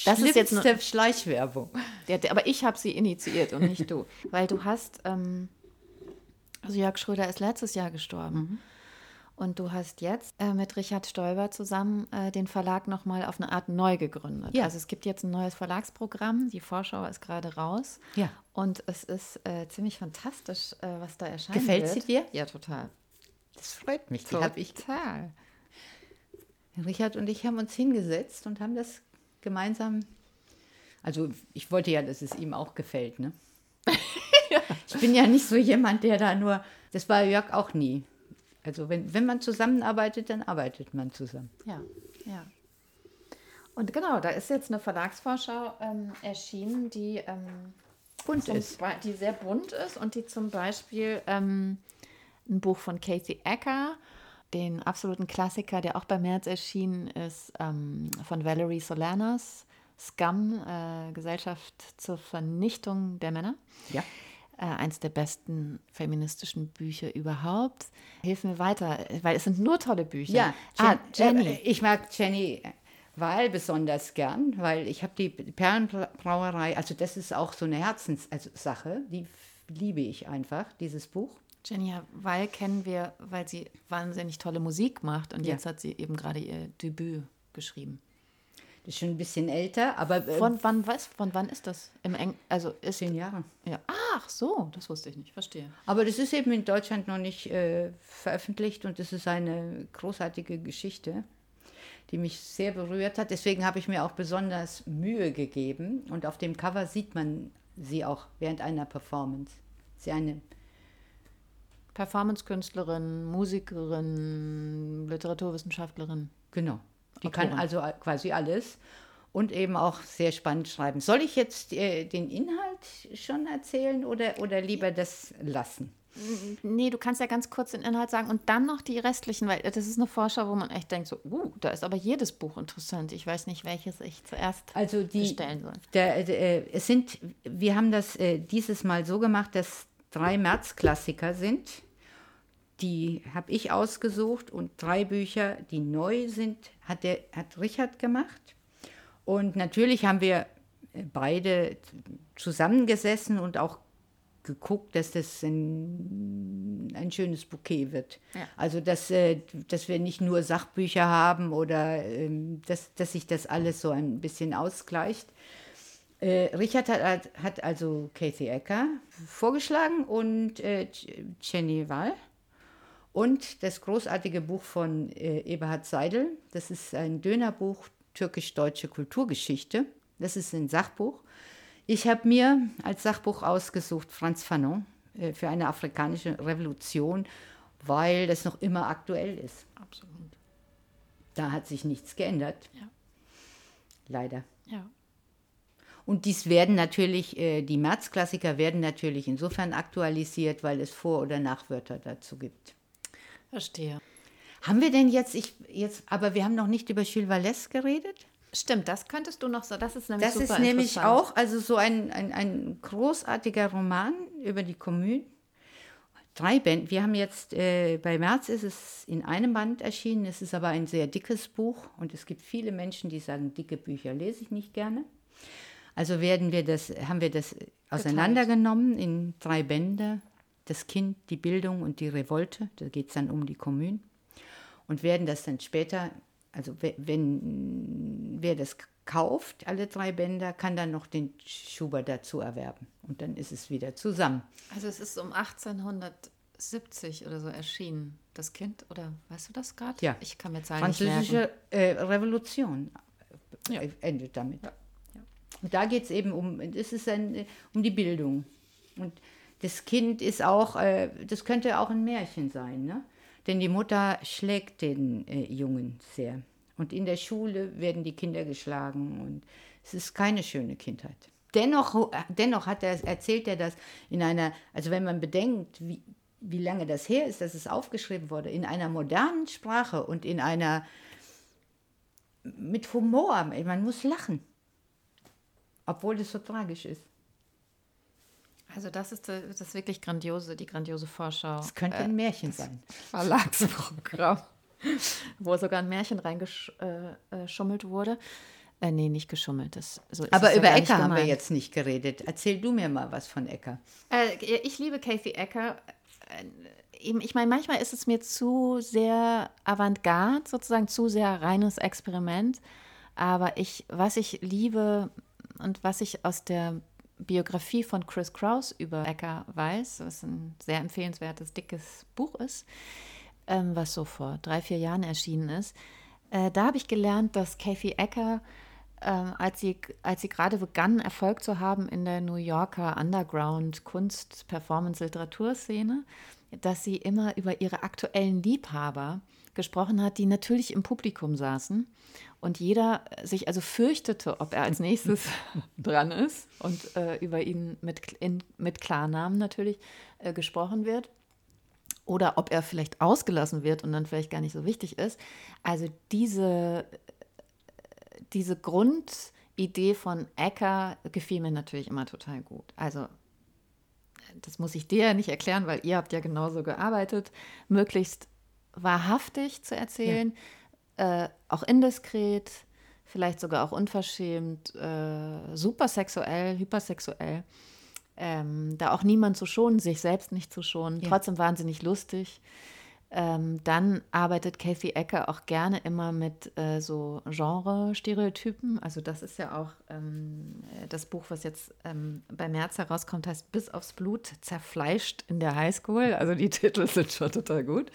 Das ist jetzt schlimmste Schleichwerbung. der, der, aber ich habe sie initiiert und nicht du, weil du hast, ähm, also Jörg Schröder ist letztes Jahr gestorben Mhm. Und du hast jetzt äh, mit Richard Stoiber zusammen äh, den Verlag noch mal auf eine Art neu gegründet. Ja. Also es gibt jetzt ein neues Verlagsprogramm, die Vorschau ist gerade raus Ja. und es ist äh, ziemlich fantastisch, äh, was da erscheint. Gefällt sie dir? Ja, total. Das freut mich. Hab ich, Total. Richard und ich haben uns hingesetzt und haben das gemeinsam. Also ich wollte ja, dass es ihm auch gefällt, ne? Ich bin ja nicht so jemand, der da nur. Das war Jörg auch nie. Also wenn, wenn man zusammenarbeitet, dann arbeitet man zusammen. Ja, ja. Und genau, da ist jetzt eine Verlagsvorschau ähm, erschienen, die, ähm, Bunt zum ist. Die sehr bunt ist und die zum Beispiel ähm, ein Buch von Casey Ecker, den absoluten Klassiker, der auch bei März erschienen ist, ähm, von Valerie Solanas, Scum, äh, Gesellschaft zur Vernichtung der Männer. Ja. Äh, eins der besten feministischen Bücher überhaupt. Hilf mir weiter, weil es sind nur tolle Bücher. Ja, ah, Jen- Jenny. äh, Ich mag Jenny Weil besonders gern, weil ich habe die Perlenbrauerei, also das ist auch so eine Herzenssache, die liebe ich einfach, dieses Buch. Jenny Weil kennen wir, weil sie wahnsinnig tolle Musik macht und ja. jetzt hat sie eben gerade ihr Debüt geschrieben. Ist schon ein bisschen älter, aber. Äh, von wann was? Von wann ist das? Im Eng also ist zehn Jahre. Ja. Ach so, das wusste ich nicht. Verstehe. Aber das ist eben in Deutschland noch nicht äh, veröffentlicht und das ist eine großartige Geschichte, die mich sehr berührt hat. Deswegen habe ich mir auch besonders Mühe gegeben und auf dem Cover sieht man sie auch während einer Performance. Sie eine Performance-Künstlerin, Musikerin, Literaturwissenschaftlerin. Genau. Die Autorin. kann also quasi alles und eben auch sehr spannend schreiben. Soll ich jetzt äh, den Inhalt schon erzählen oder, oder lieber das lassen? Nee, du kannst ja ganz kurz den Inhalt sagen und dann noch die restlichen, weil das ist eine Vorschau, wo man echt denkt, so, uh, da ist aber jedes Buch interessant. Ich weiß nicht, welches ich zuerst also die, bestellen soll. Der, der, äh, es sind, wir haben das äh, dieses Mal so gemacht, dass drei März-Klassiker sind die habe ich ausgesucht und drei Bücher, die neu sind, hat, der, hat Richard gemacht. Und natürlich haben wir beide zusammengesessen und auch geguckt, dass das ein, ein schönes Bouquet wird. Ja. Also, dass, äh, dass wir nicht nur Sachbücher haben oder ähm, dass, dass sich das alles so ein bisschen ausgleicht. Äh, Richard hat, hat also Kathy Ecker vorgeschlagen und äh, Jenny Wall. Und das großartige Buch von äh, Eberhard Seidel, das ist ein Dönerbuch türkisch-deutsche Kulturgeschichte. Das ist ein Sachbuch. Ich habe mir als Sachbuch ausgesucht Franz Fanon äh, für eine afrikanische Revolution, weil das noch immer aktuell ist. Absolut. Da hat sich nichts geändert. Ja. Leider. Ja. Und dies werden natürlich, äh, die Märzklassiker werden natürlich insofern aktualisiert, weil es Vor- oder Nachwörter dazu gibt. Verstehe. Haben wir denn jetzt, ich jetzt, aber wir haben noch nicht über Gilles Vallès geredet? Stimmt, das könntest du noch so, das ist nämlich Das ist nämlich auch, also so ein, ein, ein großartiger Roman über die Kommune. Drei Bände. Wir haben jetzt, äh, bei März ist es in einem Band erschienen, es ist aber ein sehr dickes Buch und es gibt viele Menschen, die sagen, dicke Bücher lese ich nicht gerne. Also werden wir das, haben wir das auseinandergenommen in drei Bände das Kind, die Bildung und die Revolte, da geht es dann um die Kommune, und werden das dann später, also wenn wer das kauft, alle drei Bänder, kann dann noch den Schubert dazu erwerben. Und dann ist es wieder zusammen. Also es ist um 1870 oder so erschienen, das Kind, oder weißt du das gerade? Ja. Ich kann mir Zahlen Französische äh, Revolution ja. endet damit. Ja. Ja. Und da geht es eben um, es ist ein, um die Bildung. Und das Kind ist auch, äh, das könnte auch ein Märchen sein, ne? Denn die Mutter schlägt den äh, Jungen sehr. Und in der Schule werden die Kinder geschlagen und es ist keine schöne Kindheit. Dennoch, dennoch hat er, erzählt er das in einer, also wenn man bedenkt, wie, wie lange das her ist, dass es aufgeschrieben wurde, in einer modernen Sprache und in einer mit Humor. Man muss lachen, obwohl es so tragisch ist. Also das ist das ist wirklich grandiose, die grandiose Vorschau. Es könnte ein Märchen äh, sein. Verlagsprogramm, wo sogar ein Märchen reingeschummelt äh, äh wurde. Äh, nee, nicht geschummelt. Das, so Aber über Ecker haben wir jetzt nicht geredet. Erzähl du mir mal was von Ecker. Äh, ich liebe Kathy Ecker. Äh, ich meine, manchmal ist es mir zu sehr Avantgarde, sozusagen zu sehr reines Experiment. Aber ich, was ich liebe und was ich aus der Biografie von Chris Kraus über Ecker weiß, was ein sehr empfehlenswertes, dickes Buch ist, ähm, was so vor drei, vier Jahren erschienen ist. Äh, da habe ich gelernt, dass Kathy Ecker, äh, als sie, als sie gerade begann, Erfolg zu haben in der New Yorker Underground Kunst-, Performance-, Literaturszene, dass sie immer über ihre aktuellen Liebhaber gesprochen hat, die natürlich im Publikum saßen und jeder sich also fürchtete, ob er als nächstes dran ist und äh, über ihn mit, in, mit Klarnamen natürlich äh, gesprochen wird oder ob er vielleicht ausgelassen wird und dann vielleicht gar nicht so wichtig ist. Also diese, diese Grundidee von Ecker gefiel mir natürlich immer total gut. Also das muss ich dir ja nicht erklären, weil ihr habt ja genauso gearbeitet, möglichst wahrhaftig zu erzählen, ja. äh, auch indiskret, vielleicht sogar auch unverschämt, äh, super sexuell, hypersexuell. Ähm, da auch niemand zu schonen, sich selbst nicht zu schonen, Ja. trotzdem wahnsinnig lustig. Ähm, dann arbeitet Kathy Ecker auch gerne immer mit äh, so Genre-Stereotypen. Also das ist ja auch ähm, äh, das Buch, was jetzt ähm, bei März herauskommt, heißt Bis aufs Blut, zerfleischt in der Highschool. Also die Titel sind schon total gut.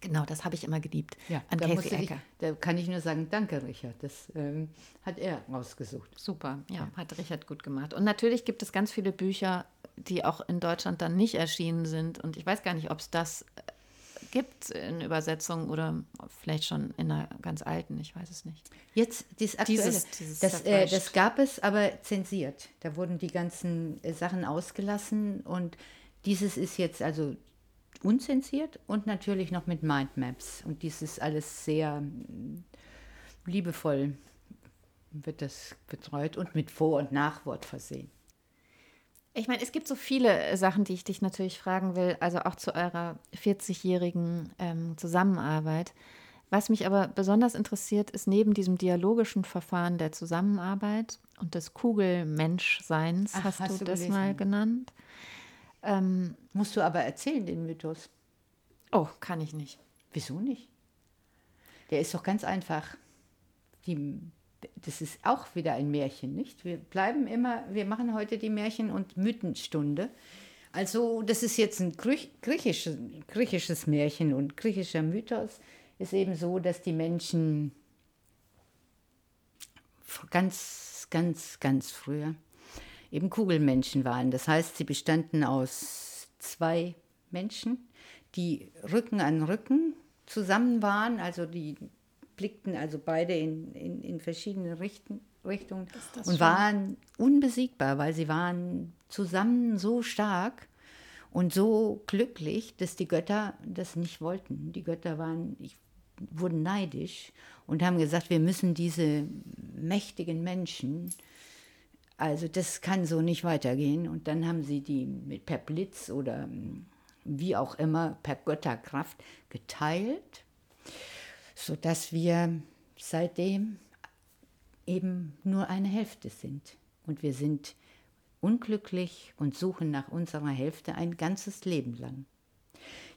Genau, das habe ich immer geliebt an da, musste ich, da kann ich nur sagen, danke Richard, das ähm, hat er rausgesucht. Super, ja, hat Richard gut gemacht. Und natürlich gibt es ganz viele Bücher, die auch in Deutschland dann nicht erschienen sind. Und ich weiß gar nicht, ob es das äh, gibt in Übersetzung oder vielleicht schon in einer ganz alten, ich weiß es nicht. Jetzt dieses aktuelle, Dieses- dieses das, äh, das gab es, aber zensiert. Da wurden die ganzen äh, Sachen ausgelassen und dieses ist jetzt also unzensiert und natürlich noch mit Mindmaps. Und dies ist alles sehr mm, liebevoll wird das betreut und mit Vor- und Nachwort versehen. Ich meine, es gibt so viele Sachen, die ich dich natürlich fragen will, also auch zu eurer 40-jährigen ähm, Zusammenarbeit. Was mich aber besonders interessiert, ist neben diesem dialogischen Verfahren der Zusammenarbeit und des Kugelmenschseins, Ach, hast, hast du du das mal genannt. Ähm, Musst du aber erzählen, den Mythos. oh, kann ich nicht. Wieso nicht? Der ist doch ganz einfach. Die, das ist auch wieder ein Märchen, nicht? Wir bleiben immer, wir machen heute die Märchen- und Mythenstunde. Also, das ist jetzt ein Griech, griechisches, griechisches Märchen und griechischer Mythos ist eben so, dass die Menschen ganz, ganz, ganz früher eben Kugelmenschen waren. Das heißt, sie bestanden aus zwei Menschen, die Rücken an Rücken zusammen waren, also die blickten also beide in, in, in verschiedene Richten, Richtungen und schon- waren unbesiegbar, weil sie waren zusammen so stark und so glücklich, dass die Götter das nicht wollten. Die Götter waren, ich, wurden neidisch und haben gesagt, wir müssen diese mächtigen Menschen also das kann so nicht weitergehen. Und dann haben sie die mit per Blitz oder mm, wie auch immer per Götterkraft geteilt, sodass wir seitdem eben nur eine Hälfte sind. Und wir sind unglücklich und suchen nach unserer Hälfte ein ganzes Leben lang.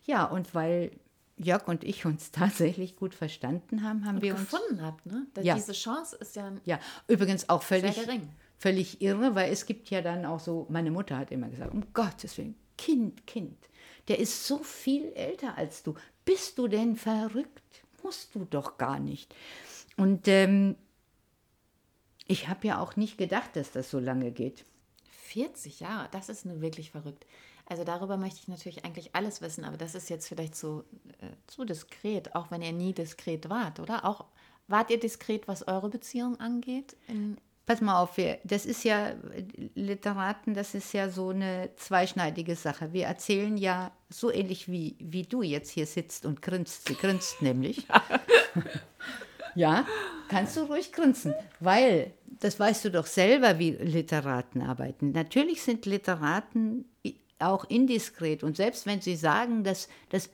Ja, und weil Jörg und ich uns tatsächlich gut verstanden haben, haben wir uns gefunden habt, ne? Ja. Diese Chance ist ja ja, übrigens auch völlig, Sehr gering. Völlig irre, weil es gibt ja dann auch so, meine Mutter hat immer gesagt, um Gottes Willen, Kind, Kind, der ist so viel älter als du. Bist du denn verrückt? Musst du doch gar nicht. Und ähm, ich habe ja auch nicht gedacht, dass das so lange geht. 40 Jahre, das ist nur wirklich verrückt. Also darüber möchte ich natürlich eigentlich alles wissen, aber das ist jetzt vielleicht so äh, zu diskret, auch wenn ihr nie diskret wart, oder? Auch wart ihr diskret, was eure Beziehung angeht? In, Pass mal auf, wir, das ist ja, Literaten, das ist ja so eine zweischneidige Sache. Wir erzählen ja so ähnlich wie, wie du jetzt hier sitzt und grinst. Sie grinst nämlich. ja, kannst du ruhig grinsen, weil das weißt du doch selber, wie Literaten arbeiten. Natürlich sind Literaten auch indiskret und selbst wenn sie sagen, dass, dass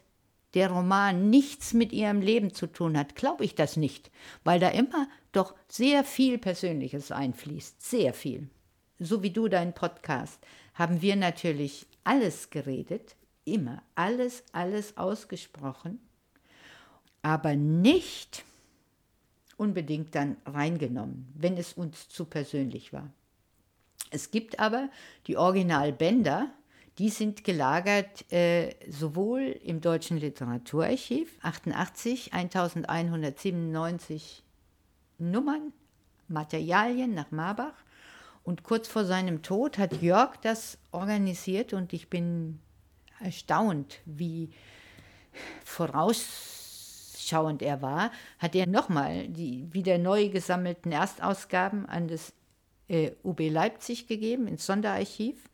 der Roman nichts mit ihrem Leben zu tun hat, glaube ich das nicht, weil da immer doch sehr viel Persönliches einfließt, sehr viel. So wie du deinen Podcast, haben wir natürlich alles geredet, immer, alles, alles ausgesprochen, aber nicht unbedingt dann reingenommen, wenn es uns zu persönlich war. Es gibt aber die Originalbänder, die sind gelagert äh, sowohl im Deutschen Literaturarchiv 88, 1197 Nummern, Materialien nach Marbach. Und kurz vor seinem Tod hat Jörg das organisiert und ich bin erstaunt, wie vorausschauend er war, hat er nochmal die wieder neu gesammelten Erstausgaben an das äh, UB Leipzig gegeben, ins Sonderarchiv.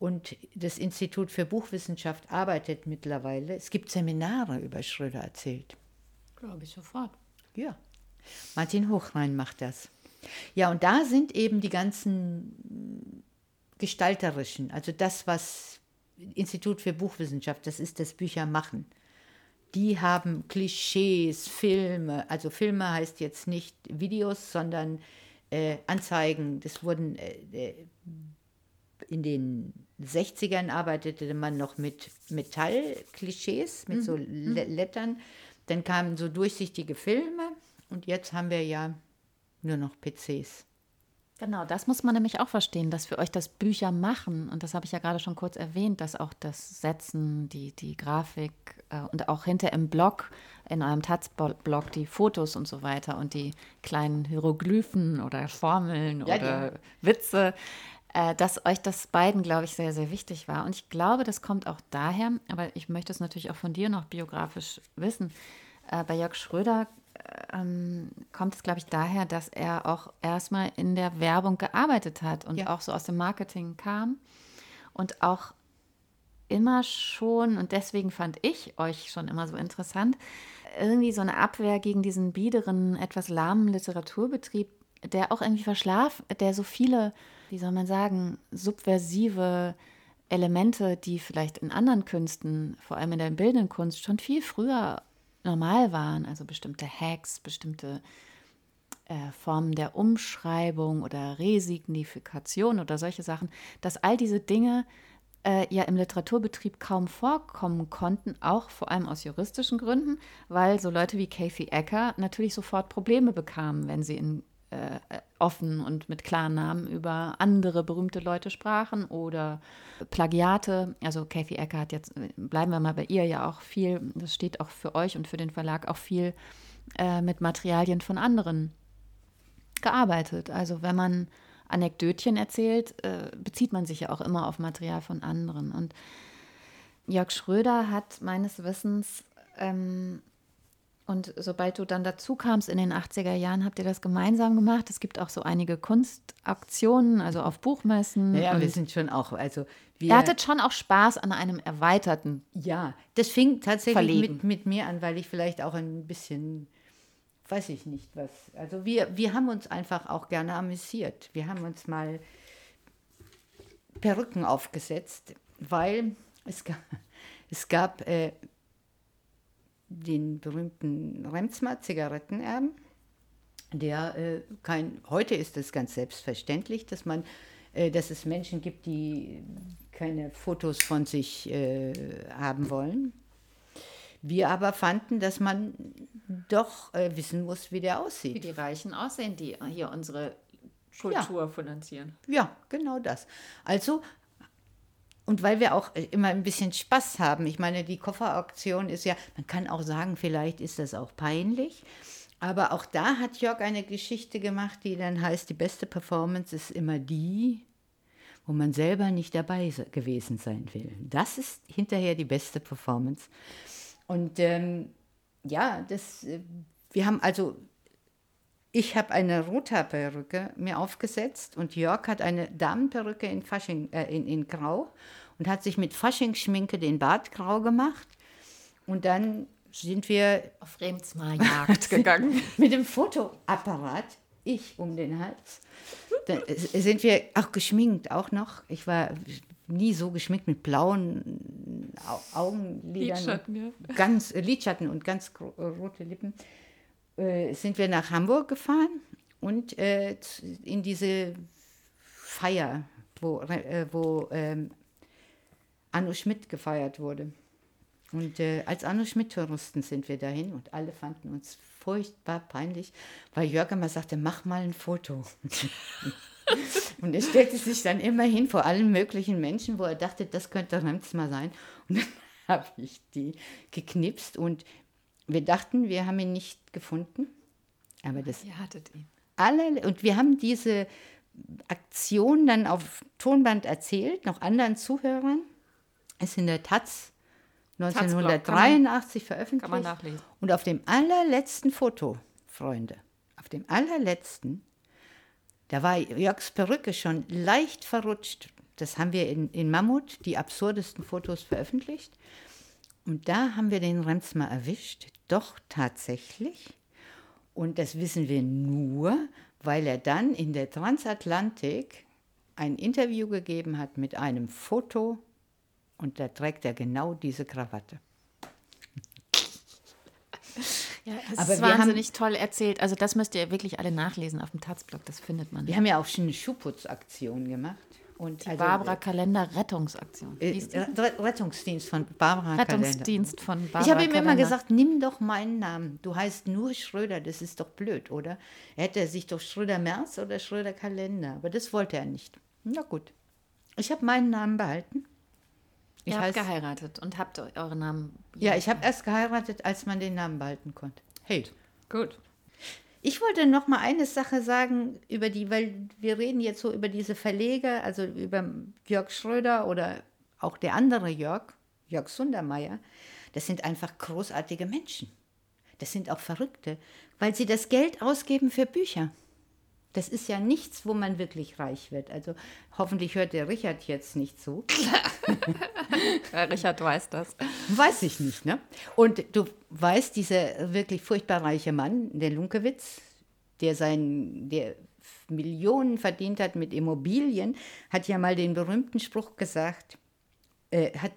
Und das Institut für Buchwissenschaft arbeitet mittlerweile. Es gibt Seminare über Schröder erzählt. glaube ich, sofort. Ja. Martin Hochrein macht das. Ja, und da sind eben die ganzen gestalterischen, also das, was Institut für Buchwissenschaft, das ist das Büchermachen. die haben Klischees, Filme, also Filme heißt jetzt nicht Videos, sondern äh, Anzeigen. Das wurden äh, äh in den 60ern arbeitete man noch mit Metallklischees, mit mhm. so mhm. Lettern. Dann kamen so durchsichtige Filme und jetzt haben wir ja nur noch PCs. Genau, das muss man nämlich auch verstehen, dass für euch das Bücher machen, und das habe ich ja gerade schon kurz erwähnt, dass auch das Setzen, die, die Grafik äh, und auch hinter im Blog, in eurem Taz-Blog, die Fotos und so weiter und die kleinen Hieroglyphen oder Formeln ja, oder ja. Witze, äh, dass euch das beiden, glaube ich, sehr, sehr wichtig war. Und ich glaube, das kommt auch daher, aber ich möchte es natürlich auch von dir noch biografisch wissen. Äh, bei Jörg Schröder ähm, kommt es, glaube ich, daher, dass er auch erstmal in der Werbung gearbeitet hat und ja. auch so aus dem Marketing kam und auch immer schon, und deswegen fand ich euch schon immer so interessant, irgendwie so eine Abwehr gegen diesen biederen, etwas lahmen Literaturbetrieb, der auch irgendwie verschlafen, der so viele, wie soll man sagen, subversive Elemente, die vielleicht in anderen Künsten, vor allem in der bildenden Kunst, schon viel früher normal waren, also bestimmte Hacks, bestimmte äh, Formen der Umschreibung oder Resignifikation oder solche Sachen, dass all diese Dinge äh, ja im Literaturbetrieb kaum vorkommen konnten, auch vor allem aus juristischen Gründen, weil so Leute wie Kathy Ecker natürlich sofort Probleme bekamen, wenn sie in offen und mit klaren Namen über andere berühmte Leute sprachen oder Plagiate. Also Kathy Ecker hat jetzt, bleiben wir mal bei ihr, ja auch viel, das steht auch für euch und für den Verlag auch viel äh, mit Materialien von anderen gearbeitet. Also wenn man Anekdötchen erzählt, äh, bezieht man sich ja auch immer auf Material von anderen. Und Jörg Schröder hat meines Wissens ähm, und sobald du dann dazu kamst in den 80er Jahren, habt ihr das gemeinsam gemacht. Es gibt auch so einige Kunstaktionen, also auf Buchmessen. Ja, wir sind schon auch, also wir, Ihr hattet schon auch Spaß an einem erweiterten. Ja, das fing tatsächlich mit, mit, mir an, weil ich vielleicht auch ein bisschen, weiß ich nicht was. Also wir, wir haben uns einfach auch gerne amüsiert. Wir haben uns mal Perücken aufgesetzt, weil es gab, es gab äh, den berühmten Remsmar Zigarettenerben, der äh, kein, heute ist es ganz selbstverständlich, dass man, äh, dass es Menschen gibt, die keine Fotos von sich äh, haben wollen. Wir aber fanden, dass man doch äh, wissen muss, wie der aussieht. Wie die Reichen aussehen, die hier unsere Kultur ja. finanzieren. Ja, genau das. Also und weil wir auch äh, immer ein bisschen Spaß haben. Ich meine, die Kofferauktion ist ja, man kann auch sagen, vielleicht ist das auch peinlich. Aber auch da hat Jörg eine Geschichte gemacht, die dann heißt, die beste Performance ist immer die, wo man selber nicht dabei gewesen sein will. Das ist hinterher die beste Performance. Und ähm, ja, das, äh, wir haben also ich habe eine Rothaarperücke mir aufgesetzt und Jörg hat eine Damenperücke in, Fasching, äh, in, in Grau und hat sich mit Faschingsschminke den Bart grau gemacht. Und dann sind wir auf Remsmar-Jagd gegangen. mit dem Fotoapparat, ich um den Hals. Dann sind wir auch geschminkt, auch noch. Ich war nie so geschminkt mit blauen Augenlidern. Lidschatten, ja. Ganz, äh, Lidschatten und ganz rote Lippen äh, sind wir nach Hamburg gefahren und äh, in diese Feier, wo, äh, wo ähm, Anno Schmidt gefeiert wurde. Und äh, als Anno Schmidt-Touristen sind wir dahin und alle fanden uns furchtbar peinlich, weil Jörg immer sagte, mach mal ein Foto. und er stellte sich dann immer hin vor allen möglichen Menschen, wo er dachte, das könnte Rems mal sein. Und dann habe ich die geknipst und wir dachten, wir haben ihn nicht gefunden. Aber das. Ihr hattet ihn. Alle, und wir haben diese Aktion dann auf Tonband erzählt, noch anderen Zuhörern. Es ist in der Taz 1983 veröffentlicht. Kann man nachlesen. Und auf dem allerletzten Foto, Freunde, auf dem allerletzten, da war Jörgs Perücke schon leicht verrutscht. Das haben wir in, in Mammut, die absurdesten Fotos veröffentlicht. Und da haben wir den Remsmar erwischt, doch tatsächlich. Und das wissen wir nur, weil er dann in der Transatlantik ein Interview gegeben hat mit einem Foto und da trägt er genau diese Krawatte. Ja, das Aber ist wir haben- wahnsinnig toll erzählt. Also das müsst ihr wirklich alle nachlesen auf dem Taz-Blog, das findet man. Wir haben ja auch schon eine Schuhputzaktion gemacht. Und Die also, Barbara Kalender Rettungsaktion. äh? Re- Rettungsdienst von Barbara Kalender. Rettungsdienst von Barbara Ich habe ihm immer Kalender. gesagt, nimm doch meinen Namen. Du heißt nur Schröder, das ist doch blöd, oder? Hätte er sich doch Schröder Merz oder Schröder Kalender. Aber das wollte er nicht. Na gut. Ich habe meinen Namen behalten. Ich Ihr habt geheiratet und habt euren Namen. ja, ich habe erst geheiratet, als man den Namen behalten konnte. Hey. Gut. Ich wollte noch mal eine Sache sagen über die, weil wir reden jetzt so über diese Verleger, also über Jörg Schröder oder auch der andere Jörg, Jörg Sundermeier. Das sind einfach großartige Menschen. Das sind auch Verrückte, weil sie das Geld ausgeben für Bücher. Das ist ja nichts, wo man wirklich reich wird. Also hoffentlich hört der Richard jetzt nicht zu. Richard weiß das. Weiß ich nicht, ne? Und du weißt, dieser wirklich furchtbar reiche Mann, der Lunkewitz, der sein, der Millionen verdient hat mit Immobilien, hat ja mal den berühmten Spruch gesagt, äh, hat,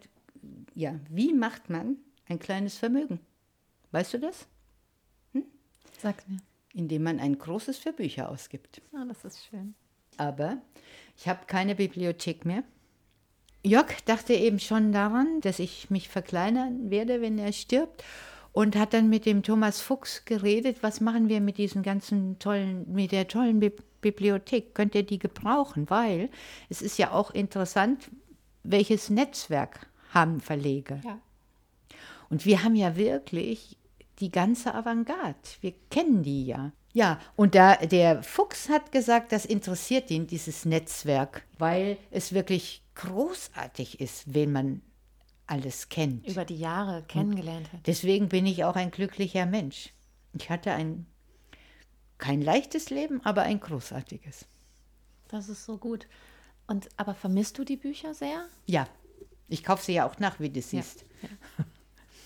ja, wie macht man ein kleines Vermögen? Weißt du das? Sag's mir. Indem man ein großes für Bücher ausgibt. Ah, das ist schön. aber ich habe keine Bibliothek mehr. Jörg dachte eben schon daran, dass ich mich verkleinern werde, wenn er stirbt. Und hat dann mit dem Thomas Fuchs geredet, was machen wir mit diesen ganzen tollen, mit der tollen Bi Bibliothek? Könnt ihr die gebrauchen? Weil es ist ja auch interessant, welches Netzwerk haben Verleger. Ja. Und wir haben ja wirklich die ganze Avantgarde. Wir kennen die ja. Ja, und da der Fuchs hat gesagt, das interessiert ihn, dieses Netzwerk, weil es wirklich großartig ist, wen man alles kennt. Über die Jahre kennengelernt hat. Deswegen bin ich auch ein glücklicher Mensch. Ich hatte ein kein leichtes Leben, aber ein großartiges. Das ist so gut. Und aber vermisst du die Bücher sehr? Ja, ich kaufe sie ja auch nach, wie du siehst.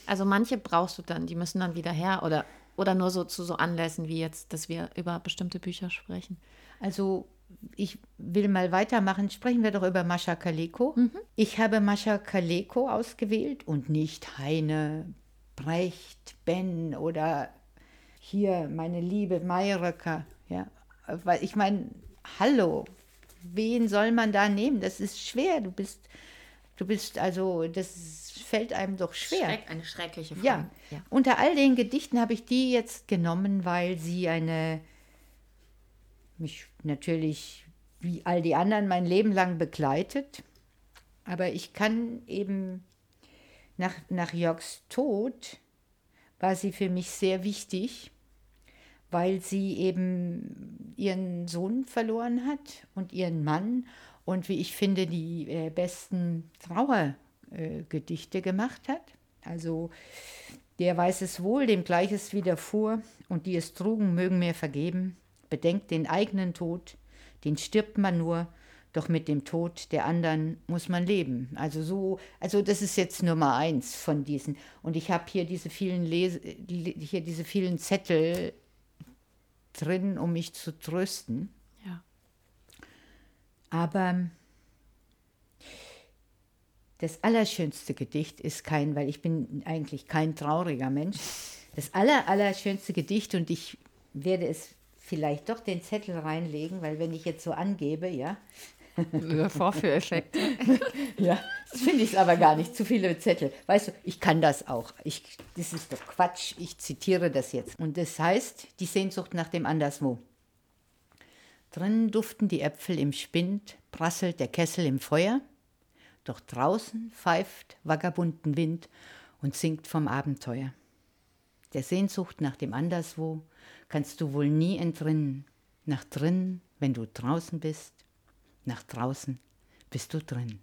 Also manche brauchst du dann, die müssen dann wieder her oder oder nur so zu so Anlässen wie jetzt, dass wir über bestimmte Bücher sprechen. Also ich will mal weitermachen. Sprechen wir doch über Mascha Kaleko. Ich habe Mascha Kaleko ausgewählt und nicht Heine, Brecht, Ben oder hier meine liebe Mayröcker. Ja, weil ich meine, hallo, wen soll man da nehmen? Das ist schwer. Du bist, du bist also, das fällt einem doch schwer. Schreck, eine schreckliche Frage. Ja. ja. unter all den Gedichten habe ich die jetzt genommen, weil sie eine, mich natürlich wie all die anderen mein Leben lang begleitet. Aber ich kann eben nach, nach Jörgs Tod war sie für mich sehr wichtig, weil sie eben ihren Sohn verloren hat und ihren Mann und wie ich finde, die äh, besten Trauergedichte äh, Gedichte gemacht hat. Also der weiß es wohl, dem Gleiches widerfuhr, und die es trugen, mögen mir vergeben. Bedenkt den eigenen Tod, den stirbt man nur, doch mit dem Tod der anderen muss man leben. Also so, also das ist jetzt Nummer eins von diesen. Und ich habe hier diese vielen Lese, hier diese vielen Zettel drin, um mich zu trösten. ja. Aber das allerschönste Gedicht ist kein, weil ich bin eigentlich kein trauriger Mensch. Das aller, allerschönste Gedicht und ich werde es vielleicht doch den Zettel reinlegen, weil wenn ich jetzt so angebe, ja, Der Vorführeffekt. ja, das finde ich aber gar nicht, zu viele Zettel. Weißt du, ich kann das auch. Ich, das ist doch Quatsch, ich zitiere das jetzt. Und das heißt, die Sehnsucht nach dem Anderswo. Drinnen duften die Äpfel im Spind, prasselt der Kessel im Feuer, doch draußen pfeift vagabunden Wind und singt vom Abenteuer. Der Sehnsucht nach dem Anderswo kannst du wohl nie entrinnen. Nach drinnen, wenn du draußen bist, nach draußen bist du drin.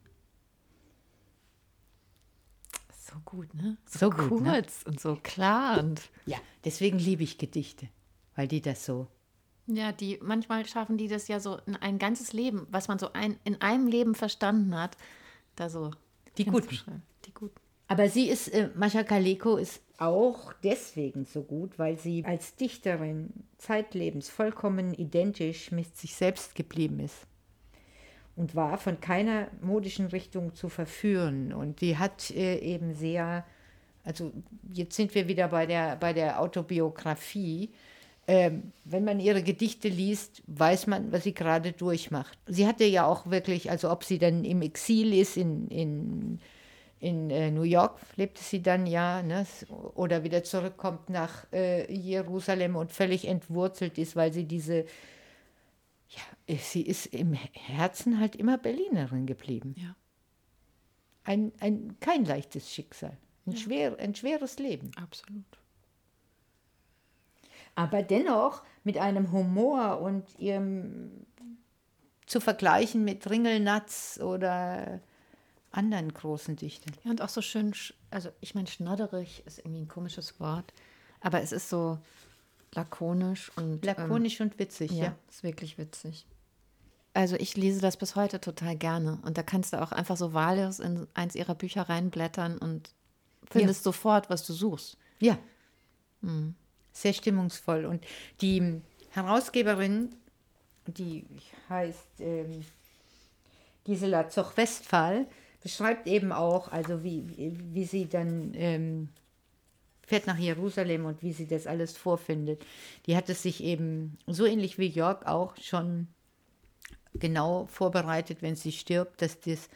So gut, ne? So gut, kurz ne? und so klar und Ja, deswegen liebe ich Gedichte, weil die das so. ja, die manchmal schaffen die das ja so in ein ganzes Leben, was man so ein, in einem Leben verstanden hat, da so Die Guten. Die guten. Aber sie ist, äh, Mascha Kaleko ist auch deswegen so gut, weil sie als Dichterin zeitlebens vollkommen identisch mit sich selbst geblieben ist. Und war von keiner modischen Richtung zu verführen. Und die hat äh, eben sehr Also jetzt sind wir wieder bei der, bei der Autobiografie. Ähm, wenn man ihre Gedichte liest, weiß man, was sie gerade durchmacht. Sie hatte ja auch wirklich, also ob sie dann im Exil ist, in, in, in äh, New York lebte sie dann ja, ne, oder wieder zurückkommt nach äh, Jerusalem und völlig entwurzelt ist, weil sie diese, ja, sie ist im Herzen halt immer Berlinerin geblieben. Ja. Ein, ein, kein leichtes Schicksal, ein, Ja. schwer, ein schweres Leben. Absolut. Aber dennoch mit einem Humor und ihrem zu vergleichen mit Ringelnatz oder anderen großen Dichtern. Ja, und auch so schön, sch- also ich meine, schnodderig ist irgendwie ein komisches Wort, aber es ist so lakonisch und Lakonisch und witzig, ähm, ja. ja, ist wirklich witzig. Also ich lese das bis heute total gerne und da kannst du auch einfach so wahllos in eins ihrer Bücher reinblättern und findest sofort, was du suchst. Ja. Hm. Sehr stimmungsvoll. Und die Herausgeberin, die heißt ähm, Gisela Zoch-Westphal, beschreibt eben auch, also wie, wie, sie dann ähm, fährt nach Jerusalem und wie sie das alles vorfindet. Die hat es sich eben so ähnlich wie Jörg auch schon genau vorbereitet, wenn sie stirbt, dass das,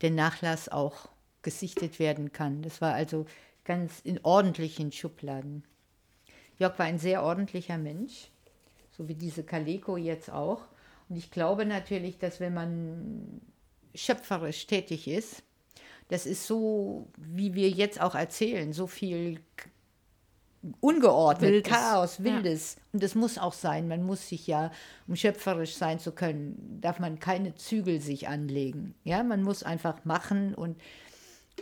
der Nachlass auch gesichtet werden kann. Das war also ganz in ordentlichen Schubladen. Jörg war ein sehr ordentlicher Mensch, so wie diese Kaleko jetzt auch. Und ich glaube natürlich, dass wenn man schöpferisch tätig ist, das ist so, wie wir jetzt auch erzählen, so viel ungeordnet, Wildes. Chaos, Ja. Wildes. Und das muss auch sein. Man muss sich ja, um schöpferisch sein zu können, darf man keine Zügel sich anlegen. Ja, man muss einfach machen und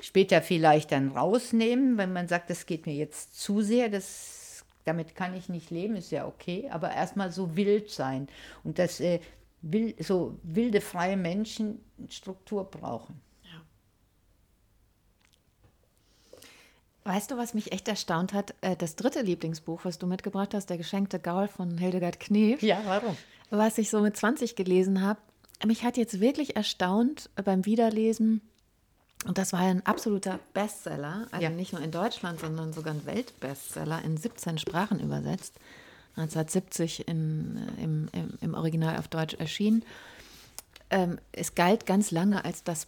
später vielleicht dann rausnehmen, wenn man sagt, das geht mir jetzt zu sehr, das, damit kann ich nicht leben, ist ja okay, aber erstmal so wild sein und dass äh, will, so wilde, freie Menschen Struktur brauchen. Weißt du, was mich echt erstaunt hat? Äh, Das dritte Lieblingsbuch, was du mitgebracht hast, Der geschenkte Gaul von Hildegard Knef, Ja, warum? was ich so mit 20 gelesen habe. Mich hat jetzt wirklich erstaunt beim Wiederlesen, und das war ein absoluter Bestseller, also Ja. nicht nur in Deutschland, sondern sogar ein Weltbestseller, in 17 Sprachen übersetzt, 1970 in, äh, im, im, im Original auf Deutsch erschienen. Ähm, es galt ganz lange als das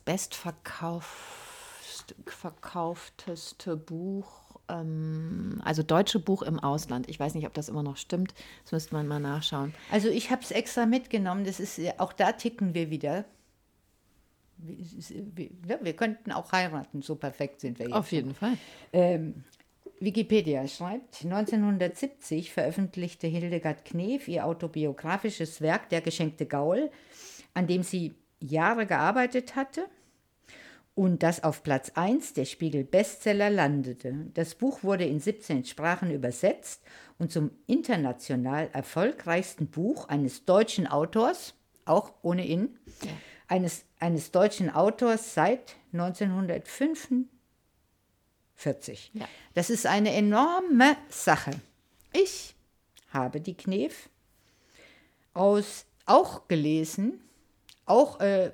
bestverkaufteste Buch, ähm, also deutsche Buch im Ausland. Ich weiß nicht, ob das immer noch stimmt. Das müsste man mal nachschauen. Also ich habe es extra mitgenommen, das ist, äh, auch da ticken wir wieder. Wir, wir, ja, wir könnten auch heiraten, so perfekt sind wir jetzt. jeden Fall. Ähm, Wikipedia schreibt, 1970 veröffentlichte Hildegard Knef ihr autobiografisches Werk Der geschenkte Gaul, an dem sie Jahre gearbeitet hatte und das auf Platz 1 der Spiegel Bestseller landete. Das Buch wurde in 17 Sprachen übersetzt und zum international erfolgreichsten Buch eines deutschen Autors, auch ohne ihn, eines, eines deutschen Autors seit 1945. Ja. Das ist eine enorme Sache. Ich habe die Knef aus auch gelesen, auch äh,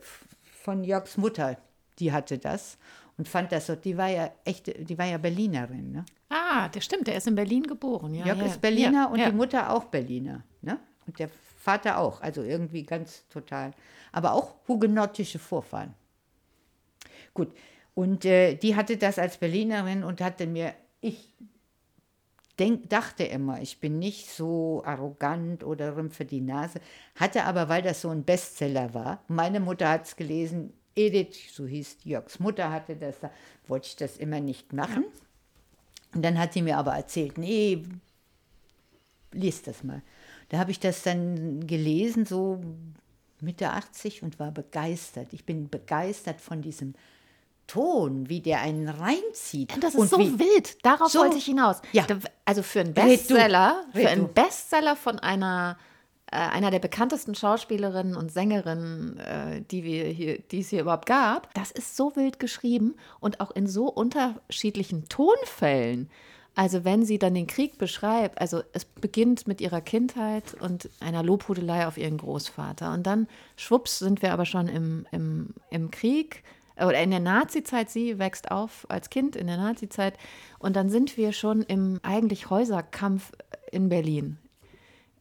von Jörgs Mutter, die hatte das und fand das so, die war ja echt, die war ja Berlinerin, ne? Ah, das stimmt, der ist in Berlin geboren. Ja, Jörg ja. ist Berliner ja, und ja. die Mutter auch Berliner, ne? Und der Vater auch, also irgendwie ganz total, aber auch hugenottische Vorfahren. Gut, und äh, die hatte das als Berlinerin und hatte mir, ich denk, dachte immer, ich bin nicht so arrogant oder rümpfe die Nase, hatte aber, weil das so ein Bestseller war, meine Mutter hat es gelesen, Edith, so hieß Jörgs Mutter, hatte das, da wollte ich das immer nicht machen. Und dann hat sie mir aber erzählt, nee, lies das mal. Da habe ich das dann gelesen, so Mitte 80 und war begeistert. Ich bin begeistert von diesem Ton, wie der einen reinzieht. Das ist und so wild. Darauf So- wollte ich hinaus. Ja. Also für einen Red. Bestseller, Red für einen. Bestseller von einer, äh, einer der bekanntesten Schauspielerinnen und Sängerinnen, äh, die, wir hier, die es hier überhaupt gab, das ist so wild geschrieben und auch in so unterschiedlichen Tonfällen. Also wenn sie dann den Krieg beschreibt, also es beginnt mit ihrer Kindheit und einer Lobhudelei auf ihren Großvater. Und dann, schwupps, sind wir aber schon im, im, im Krieg. oder in der Nazi-Zeit, sie wächst auf als Kind in der Nazi-Zeit. Und dann sind wir schon im eigentlich Häuserkampf in Berlin,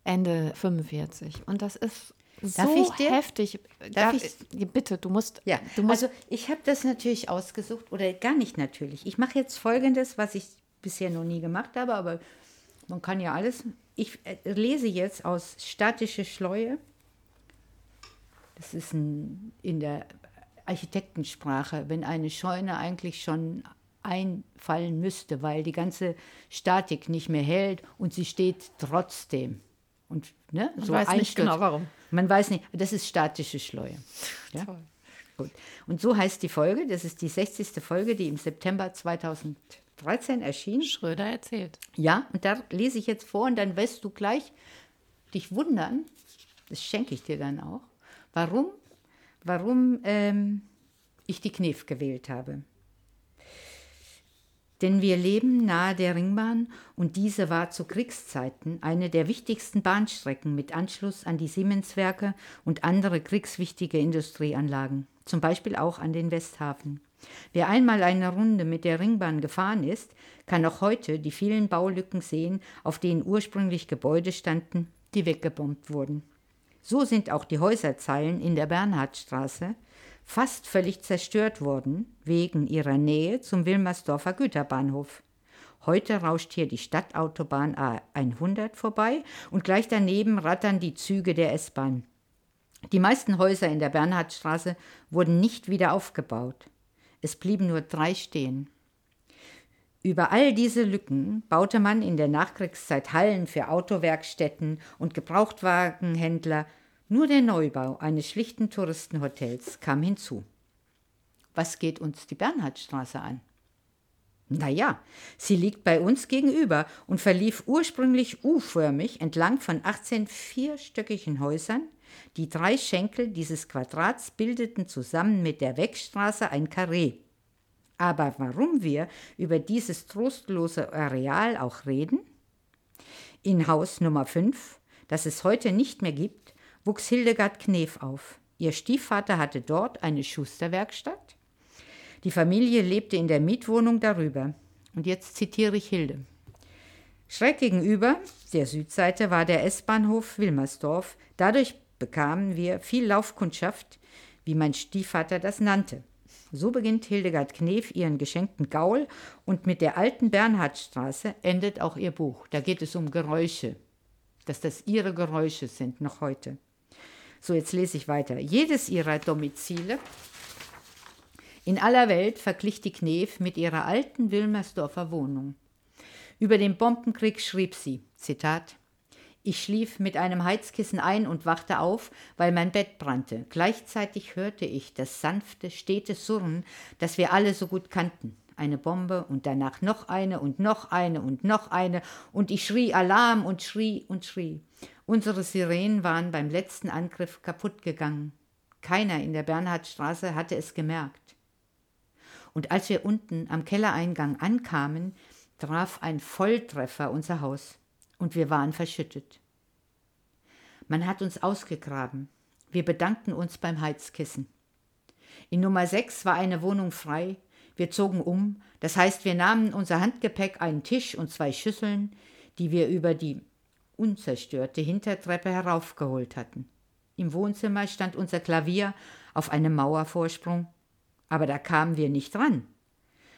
Ende 45. Und das ist Darf so ich dir- heftig. Darf Da- ich- Bitte, du musst. Ja, du musst also ich habe das natürlich ausgesucht oder gar nicht natürlich. Ich mache jetzt Folgendes, was ich bisher noch nie gemacht habe, aber man kann ja alles. Ich äh, lese jetzt aus Statische Schleue. Das ist ein, in der Architektensprache, wenn eine Scheune eigentlich schon einfallen müsste, weil die ganze Statik nicht mehr hält und sie steht trotzdem. Und ne, so weiß nicht genau, warum. Man weiß nicht, das ist statische Schleue. Ja? Gut. Und so heißt die Folge, das ist die 60. Folge, die im September 2013 erschien. Schröder erzählt. Ja, und da lese ich jetzt vor und dann wirst du gleich dich wundern, das schenke ich dir dann auch, warum, warum ähm, ich die Knef gewählt habe. Denn wir leben nahe der Ringbahn und diese war zu Kriegszeiten eine der wichtigsten Bahnstrecken mit Anschluss an die Siemenswerke und andere kriegswichtige Industrieanlagen, zum Beispiel auch an den Westhafen. Wer einmal eine Runde mit der Ringbahn gefahren ist, kann auch heute die vielen Baulücken sehen, auf denen ursprünglich Gebäude standen, die weggebombt wurden. So sind auch die Häuserzeilen in der Bernhardstraße fast völlig zerstört worden, wegen ihrer Nähe zum Wilmersdorfer Güterbahnhof. Heute rauscht hier die Stadtautobahn A100 vorbei und gleich daneben rattern die Züge der S-Bahn. Die meisten Häuser in der Bernhardstraße wurden nicht wieder aufgebaut. Es blieben nur drei stehen. Über all diese Lücken baute man in der Nachkriegszeit Hallen für Autowerkstätten und Gebrauchtwagenhändler. Nur der Neubau eines schlichten Touristenhotels kam hinzu. Was geht uns die Bernhardstraße an? Naja, sie liegt bei uns gegenüber und verlief ursprünglich U-förmig entlang von 18 vierstöckigen Häusern. Die drei Schenkel dieses Quadrats bildeten zusammen mit der Wegstraße ein Karree. Aber warum wir über dieses trostlose Areal auch reden? In Haus Nummer 5, das es heute nicht mehr gibt, wuchs Hildegard Knef auf. Ihr Stiefvater hatte dort eine Schusterwerkstatt. Die Familie lebte in der Mietwohnung darüber. Und jetzt zitiere ich Hilde. Schräg gegenüber der Südseite war der S-Bahnhof Wilmersdorf. Dadurch bekamen wir viel Laufkundschaft, wie mein Stiefvater das nannte. So beginnt Hildegard Knef ihren geschenkten Gaul und mit der alten Bernhardstraße endet auch ihr Buch. Da geht es um Geräusche, dass das ihre Geräusche sind, noch heute. So, jetzt lese ich weiter. Jedes ihrer Domizile in aller Welt verglich die Knef mit ihrer alten Wilmersdorfer Wohnung. Über den Bombenkrieg schrieb sie, Zitat, ich schlief mit einem Heizkissen ein und wachte auf, weil mein Bett brannte. Gleichzeitig hörte ich das sanfte, stete Surren, das wir alle so gut kannten. Eine Bombe und danach noch eine und noch eine und noch eine und ich schrie Alarm und schrie und schrie. Unsere Sirenen waren beim letzten Angriff kaputt gegangen. Keiner in der Bernhardstraße hatte es gemerkt. Und als wir unten am Kellereingang ankamen, traf ein Volltreffer unser Haus und wir waren verschüttet. Man hat uns ausgegraben. Wir bedankten uns beim Heizkissen. In Nummer 6 war eine Wohnung frei. Wir zogen um. Das heißt, wir nahmen unser Handgepäck, einen Tisch und zwei Schüsseln, die wir über die unzerstörte Hintertreppe heraufgeholt hatten. Im Wohnzimmer stand unser Klavier auf einem Mauervorsprung. Aber da kamen wir nicht ran.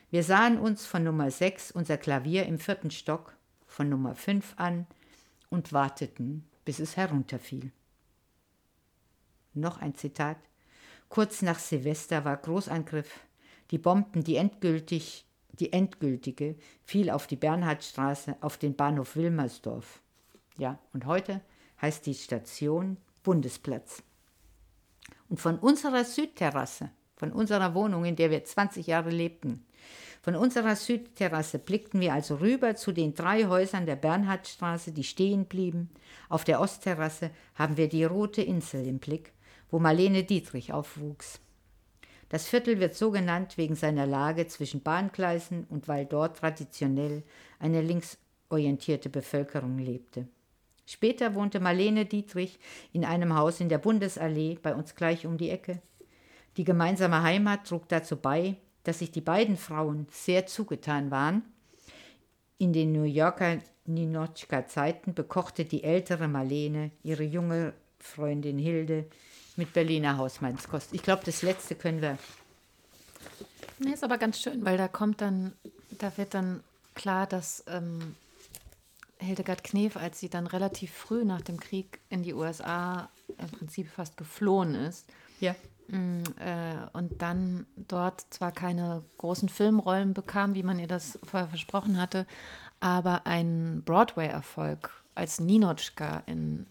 Wir sahen uns von Nummer 6 unser Klavier im vierten Stock von Nummer 5 an und warteten, bis es herunterfiel. Noch ein Zitat. Kurz nach Silvester war Großangriff. Die Bomben, die endgültig, die endgültige, fiel auf die Bernhardstraße, auf den Bahnhof Wilmersdorf. Ja, und heute heißt die Station Bundesplatz. Und von unserer Südterrasse, von unserer Wohnung, in der wir 20 Jahre lebten, von unserer Südterrasse blickten wir also rüber zu den drei Häusern der Bernhardstraße, die stehen blieben. Auf der Ostterrasse haben wir die Rote Insel im Blick, wo Marlene Dietrich aufwuchs. Das Viertel wird so genannt wegen seiner Lage zwischen Bahngleisen und weil dort traditionell eine linksorientierte Bevölkerung lebte. Später wohnte Marlene Dietrich in einem Haus in der Bundesallee bei uns gleich um die Ecke. Die gemeinsame Heimat trug dazu bei, dass sich die beiden Frauen sehr zugetan waren. In den New Yorker Ninotchka-Zeiten bekochte die ältere Marlene ihre junge Freundin Hilde mit Berliner Hausmannskost. Ich glaube, das letzte können wir. Nee, ist aber ganz schön, weil da kommt dann, da wird dann klar, dass ähm, Hildegard Knef, als sie dann relativ früh nach dem Krieg in die USA im Prinzip fast geflohen ist, Ja. Mm, äh, und dann dort zwar keine großen Filmrollen bekam, wie man ihr das vorher versprochen hatte, aber einen Broadway-Erfolg als Ninotchka in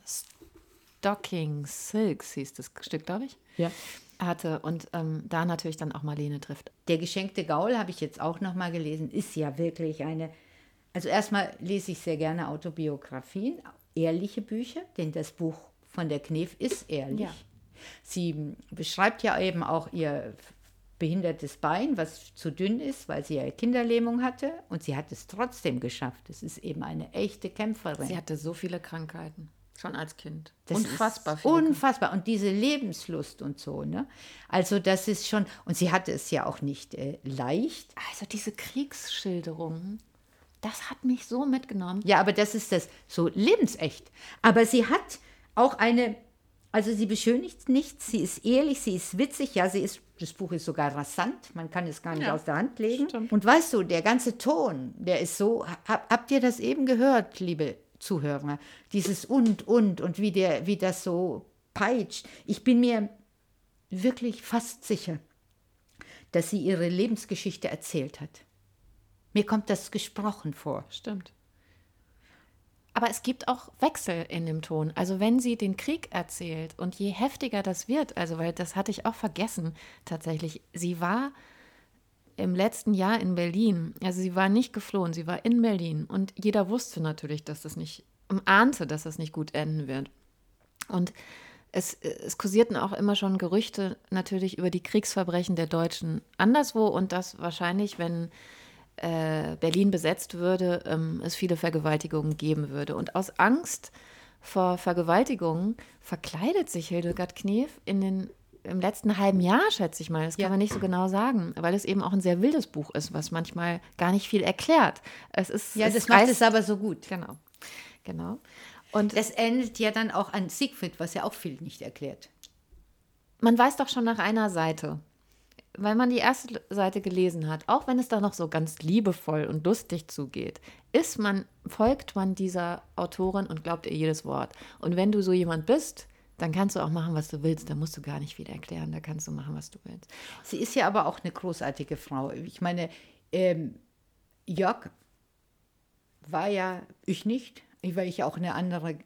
Stocking Silks hieß das Stück, glaube ich, Ja. hatte und ähm, da natürlich dann auch Marlene trifft. Der geschenkte Gaul habe ich jetzt auch noch mal gelesen, ist ja wirklich eine. Also erstmal lese ich sehr gerne Autobiografien, ehrliche Bücher, denn das Buch von der Knef ist ehrlich. Ja. Sie beschreibt ja eben auch ihr behindertes Bein, was zu dünn ist, weil sie ja Kinderlähmung hatte und sie hat es trotzdem geschafft. Es ist eben eine echte Kämpferin. Sie hatte so viele Krankheiten, schon als Kind. Das Unfassbar ist. Unfassbar. Und diese Lebenslust und so, ne? Also das ist schon, und sie hatte es ja auch nicht äh, leicht. also diese Kriegsschilderungen, das hat mich so mitgenommen. Ja, aber das ist das so lebensecht. Aber sie hat auch eine, also sie beschönigt nichts, sie ist ehrlich, sie ist witzig, ja, sie ist, das Buch ist sogar rasant, man kann es gar nicht Ja, aus der Hand legen. stimmt. Und weißt du, der ganze Ton, der ist so, hab, habt ihr das eben gehört, liebe Zuhörer? Dieses und, und und wie, der, wie das so peitscht. Ich bin mir wirklich fast sicher, dass sie ihre Lebensgeschichte erzählt hat. Mir kommt das gesprochen vor. Stimmt. Aber es gibt auch Wechsel in dem Ton. Also wenn sie den Krieg erzählt und je heftiger das wird, also weil das hatte ich auch vergessen tatsächlich, sie war im letzten Jahr in Berlin, also sie war nicht geflohen, sie war in Berlin und jeder wusste natürlich, dass das nicht, ahnte, dass das nicht gut enden wird. Und es, es kursierten auch immer schon Gerüchte natürlich über die Kriegsverbrechen der Deutschen anderswo und dass wahrscheinlich, wenn äh, Berlin besetzt würde, ähm, es viele Vergewaltigungen geben würde. Und aus Angst vor Vergewaltigungen verkleidet sich Hildegard Knef in den, im letzten halben Jahr, schätze ich mal. Das kann Ja. man nicht so genau sagen, weil es eben auch ein sehr wildes Buch ist, was manchmal gar nicht viel erklärt. Es ist, Ja, es das macht es aber so gut. Genau, genau. Und Das endet ja dann auch an Siegfried, was ja auch viel nicht erklärt. man weiß doch schon nach einer Seite, weil man die erste Seite gelesen hat, auch wenn es da noch so ganz liebevoll und lustig zugeht, ist man, folgt man dieser Autorin und glaubt ihr jedes Wort. Und wenn du so jemand bist, dann kannst du auch machen, was du willst. Da musst du gar nicht viel erklären. Da kannst du machen, was du willst. Sie ist ja aber auch eine großartige Frau. Ich meine, ähm, Jörg war ja, ich nicht, weil ich auch eine andere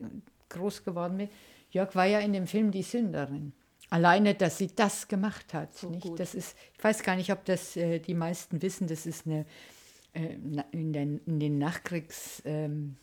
groß geworden bin. Jörg war ja in dem Film Die Sünderin. Alleine, dass sie das gemacht hat. nicht? gut. Das ist, ich weiß gar nicht, ob das äh, die meisten wissen, das ist eine, äh, in, den, in den Nachkriegszeiten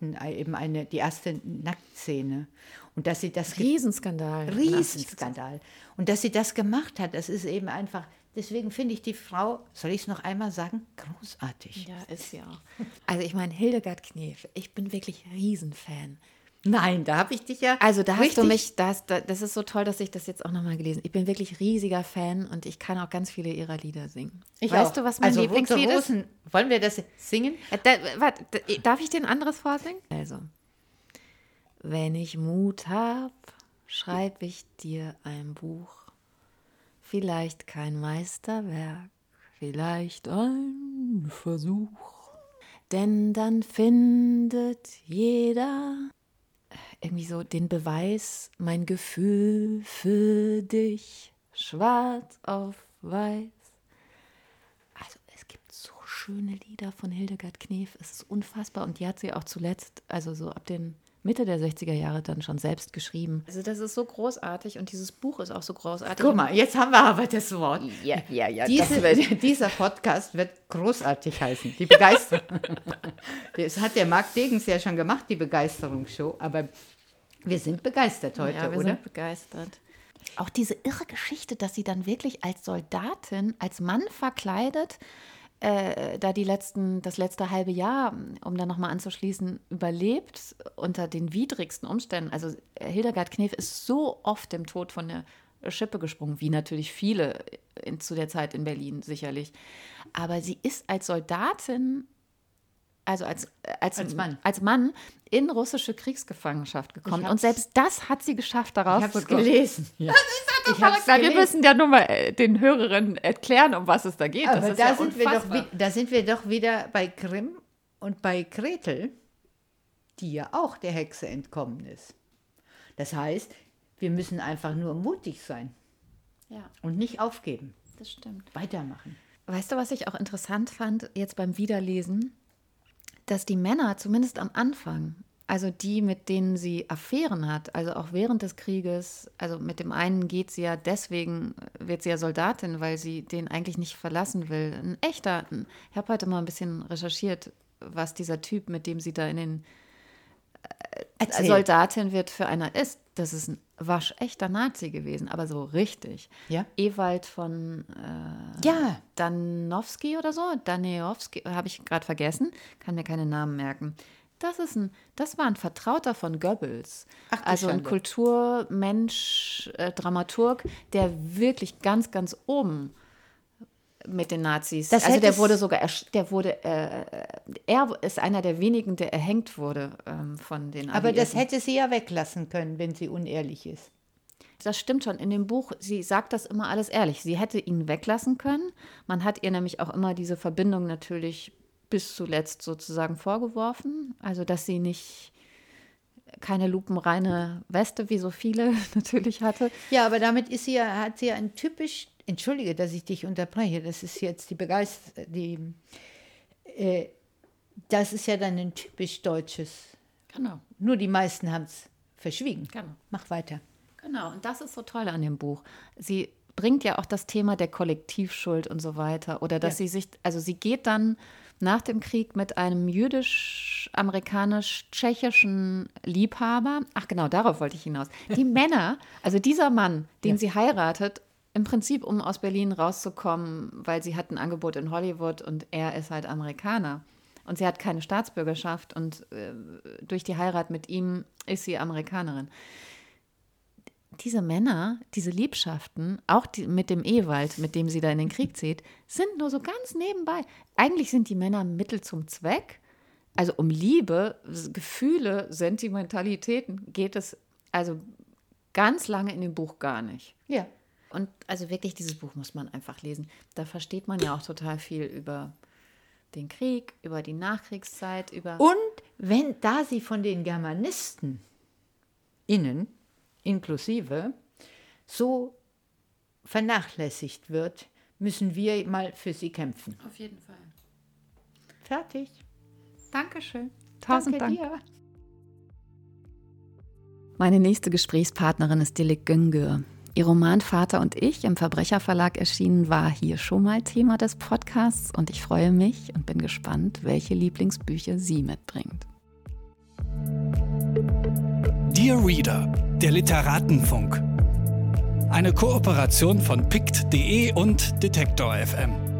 ähm, eben eine, die erste Nacktszene. Und dass sie das Riesenskandal. Riesenskandal. Und dass sie das gemacht hat, das ist eben einfach, deswegen finde ich die Frau, soll ich es noch einmal sagen, großartig. Ja, ist sie auch. Also ich meine, Hildegard Knef, ich bin wirklich Riesenfan. Nein, da habe ich dich ja. Also da hast du mich, das, da- das ist so toll, dass ich das jetzt auch nochmal gelesen Ich bin wirklich riesiger Fan und ich kann auch ganz viele ihrer Lieder singen. Ich weißt auch. du, was mein also, Lieblingslied ist? Wollen wir das singen? Äh, Da, warte, da, darf ich dir ein anderes vorsingen? Also, wenn ich Mut hab, schreib ich dir ein Buch. Vielleicht kein Meisterwerk, vielleicht ein Versuch. Denn dann findet jeder irgendwie so den Beweis, mein Gefühl für dich, schwarz auf weiß. Also es gibt so schöne Lieder von Hildegard Knef, es ist unfassbar und die hat sie auch zuletzt, also so ab den Mitte der 60er Jahre dann schon selbst geschrieben. Also das ist so großartig und dieses Buch ist auch so großartig. Guck mal, jetzt haben wir aber das Wort. Ja, ja, ja. Diese, dieser Podcast wird großartig heißen. Die Begeisterung. das hat der Marc Degens ja schon gemacht, die Begeisterungsshow. Aber wir sind begeistert heute, ja, wir oder? sind begeistert. Auch diese irre Geschichte, dass sie dann wirklich als Soldatin, als Mann verkleidet, äh, da die letzten, das letzte halbe Jahr, um da nochmal anzuschließen, überlebt unter den widrigsten Umständen. Also Hildegard Knef ist so oft dem Tod von der Schippe gesprungen, wie natürlich viele in, zu der Zeit in Berlin sicherlich. Aber sie ist als Soldatin, also als, als, Als Mann. als Mann in russische Kriegsgefangenschaft gekommen. Ich Und selbst das hat sie geschafft, daraus Ich habe zu gelesen. Ja. Ich hab's Na, wir gelesen. müssen ja nur mal äh, den Hörerinnen erklären, um was es da geht. Aber das ist da, ja sind wir doch, da sind wir doch wieder bei Grimm und bei Gretel, die ja auch der Hexe entkommen ist. Das heißt, wir müssen einfach nur mutig sein Ja, und nicht aufgeben. das stimmt. Weitermachen. Weißt du, was ich auch interessant fand, jetzt beim Wiederlesen? Dass die Männer, zumindest am Anfang, also die, mit denen sie Affären hat, also auch während des Krieges, also mit dem einen geht sie ja deswegen, wird sie ja Soldatin, weil sie den eigentlich nicht verlassen will. Ein echter, ich habe heute mal ein bisschen recherchiert, was dieser Typ, mit dem sie da in den Erzähl. Soldatin wird für einer ist. Das ist ein waschechter Nazi gewesen, aber so richtig. Ja? Ewald von äh, Ja. Danowski oder so, Danejowski, habe ich gerade vergessen, kann mir keine Namen merken. Das ist ein, das war ein Vertrauter von Goebbels. Ach, also ein. Kulturmensch, äh, Dramaturg, der wirklich ganz, ganz oben mit den Nazis. Das also der wurde sogar, der wurde, äh, er ist einer der wenigen, der erhängt wurde ähm, von den Aber das Alliierten. hätte sie ja weglassen können, wenn sie unehrlich ist. Das stimmt schon. In dem Buch, sie sagt das immer alles ehrlich. Sie hätte ihn weglassen können. Man hat ihr nämlich auch immer diese Verbindung natürlich bis zuletzt sozusagen vorgeworfen. Also, dass sie nicht keine lupenreine Weste, wie so viele natürlich hatte. Ja, aber damit ist sie ja, hat sie ja ein typisch, entschuldige, dass ich dich unterbreche, das ist jetzt die Begeisterung, die, äh, das ist ja dann ein typisch deutsches, Genau. nur die meisten haben es verschwiegen. Genau. Mach weiter. Genau, und das ist so toll an dem Buch. Sie bringt ja auch das Thema der Kollektivschuld und so weiter. Oder dass Ja. sie sich, also sie geht dann nach dem Krieg mit einem jüdisch-amerikanisch-tschechischen Liebhaber. Ach genau, darauf wollte ich hinaus. Die Männer, also dieser Mann, den Ja. sie heiratet, im Prinzip, um aus Berlin rauszukommen, weil sie hat ein Angebot in Hollywood und er ist halt Amerikaner. Und sie hat keine Staatsbürgerschaft und äh, durch die Heirat mit ihm ist sie Amerikanerin diese Männer, diese Liebschaften, auch die, mit dem Ewald, mit dem sie da in den Krieg zieht, sind nur so ganz nebenbei. Eigentlich sind die Männer Mittel zum Zweck. Also um Liebe, Gefühle, Sentimentalitäten geht es also ganz lange in dem Buch gar nicht. Ja. Und also wirklich, dieses Buch muss man einfach lesen. Da versteht man ja auch total viel über den Krieg, über die Nachkriegszeit, über. Und wenn, da sie von den Germanisten innen, inklusive, so vernachlässigt wird, müssen wir mal für sie kämpfen. Auf jeden Fall. Fertig. Dankeschön. Tausend Danke Dank. dir. Meine nächste Gesprächspartnerin ist Dilek Güngör. Ihr Roman Vater und ich im Verbrecherverlag erschienen war hier schon mal Thema des Podcasts und ich freue mich und bin gespannt, welche Lieblingsbücher sie mitbringt. Dear Reader, der Literatenfunk. Eine Kooperation von pict.de und Detektor FM.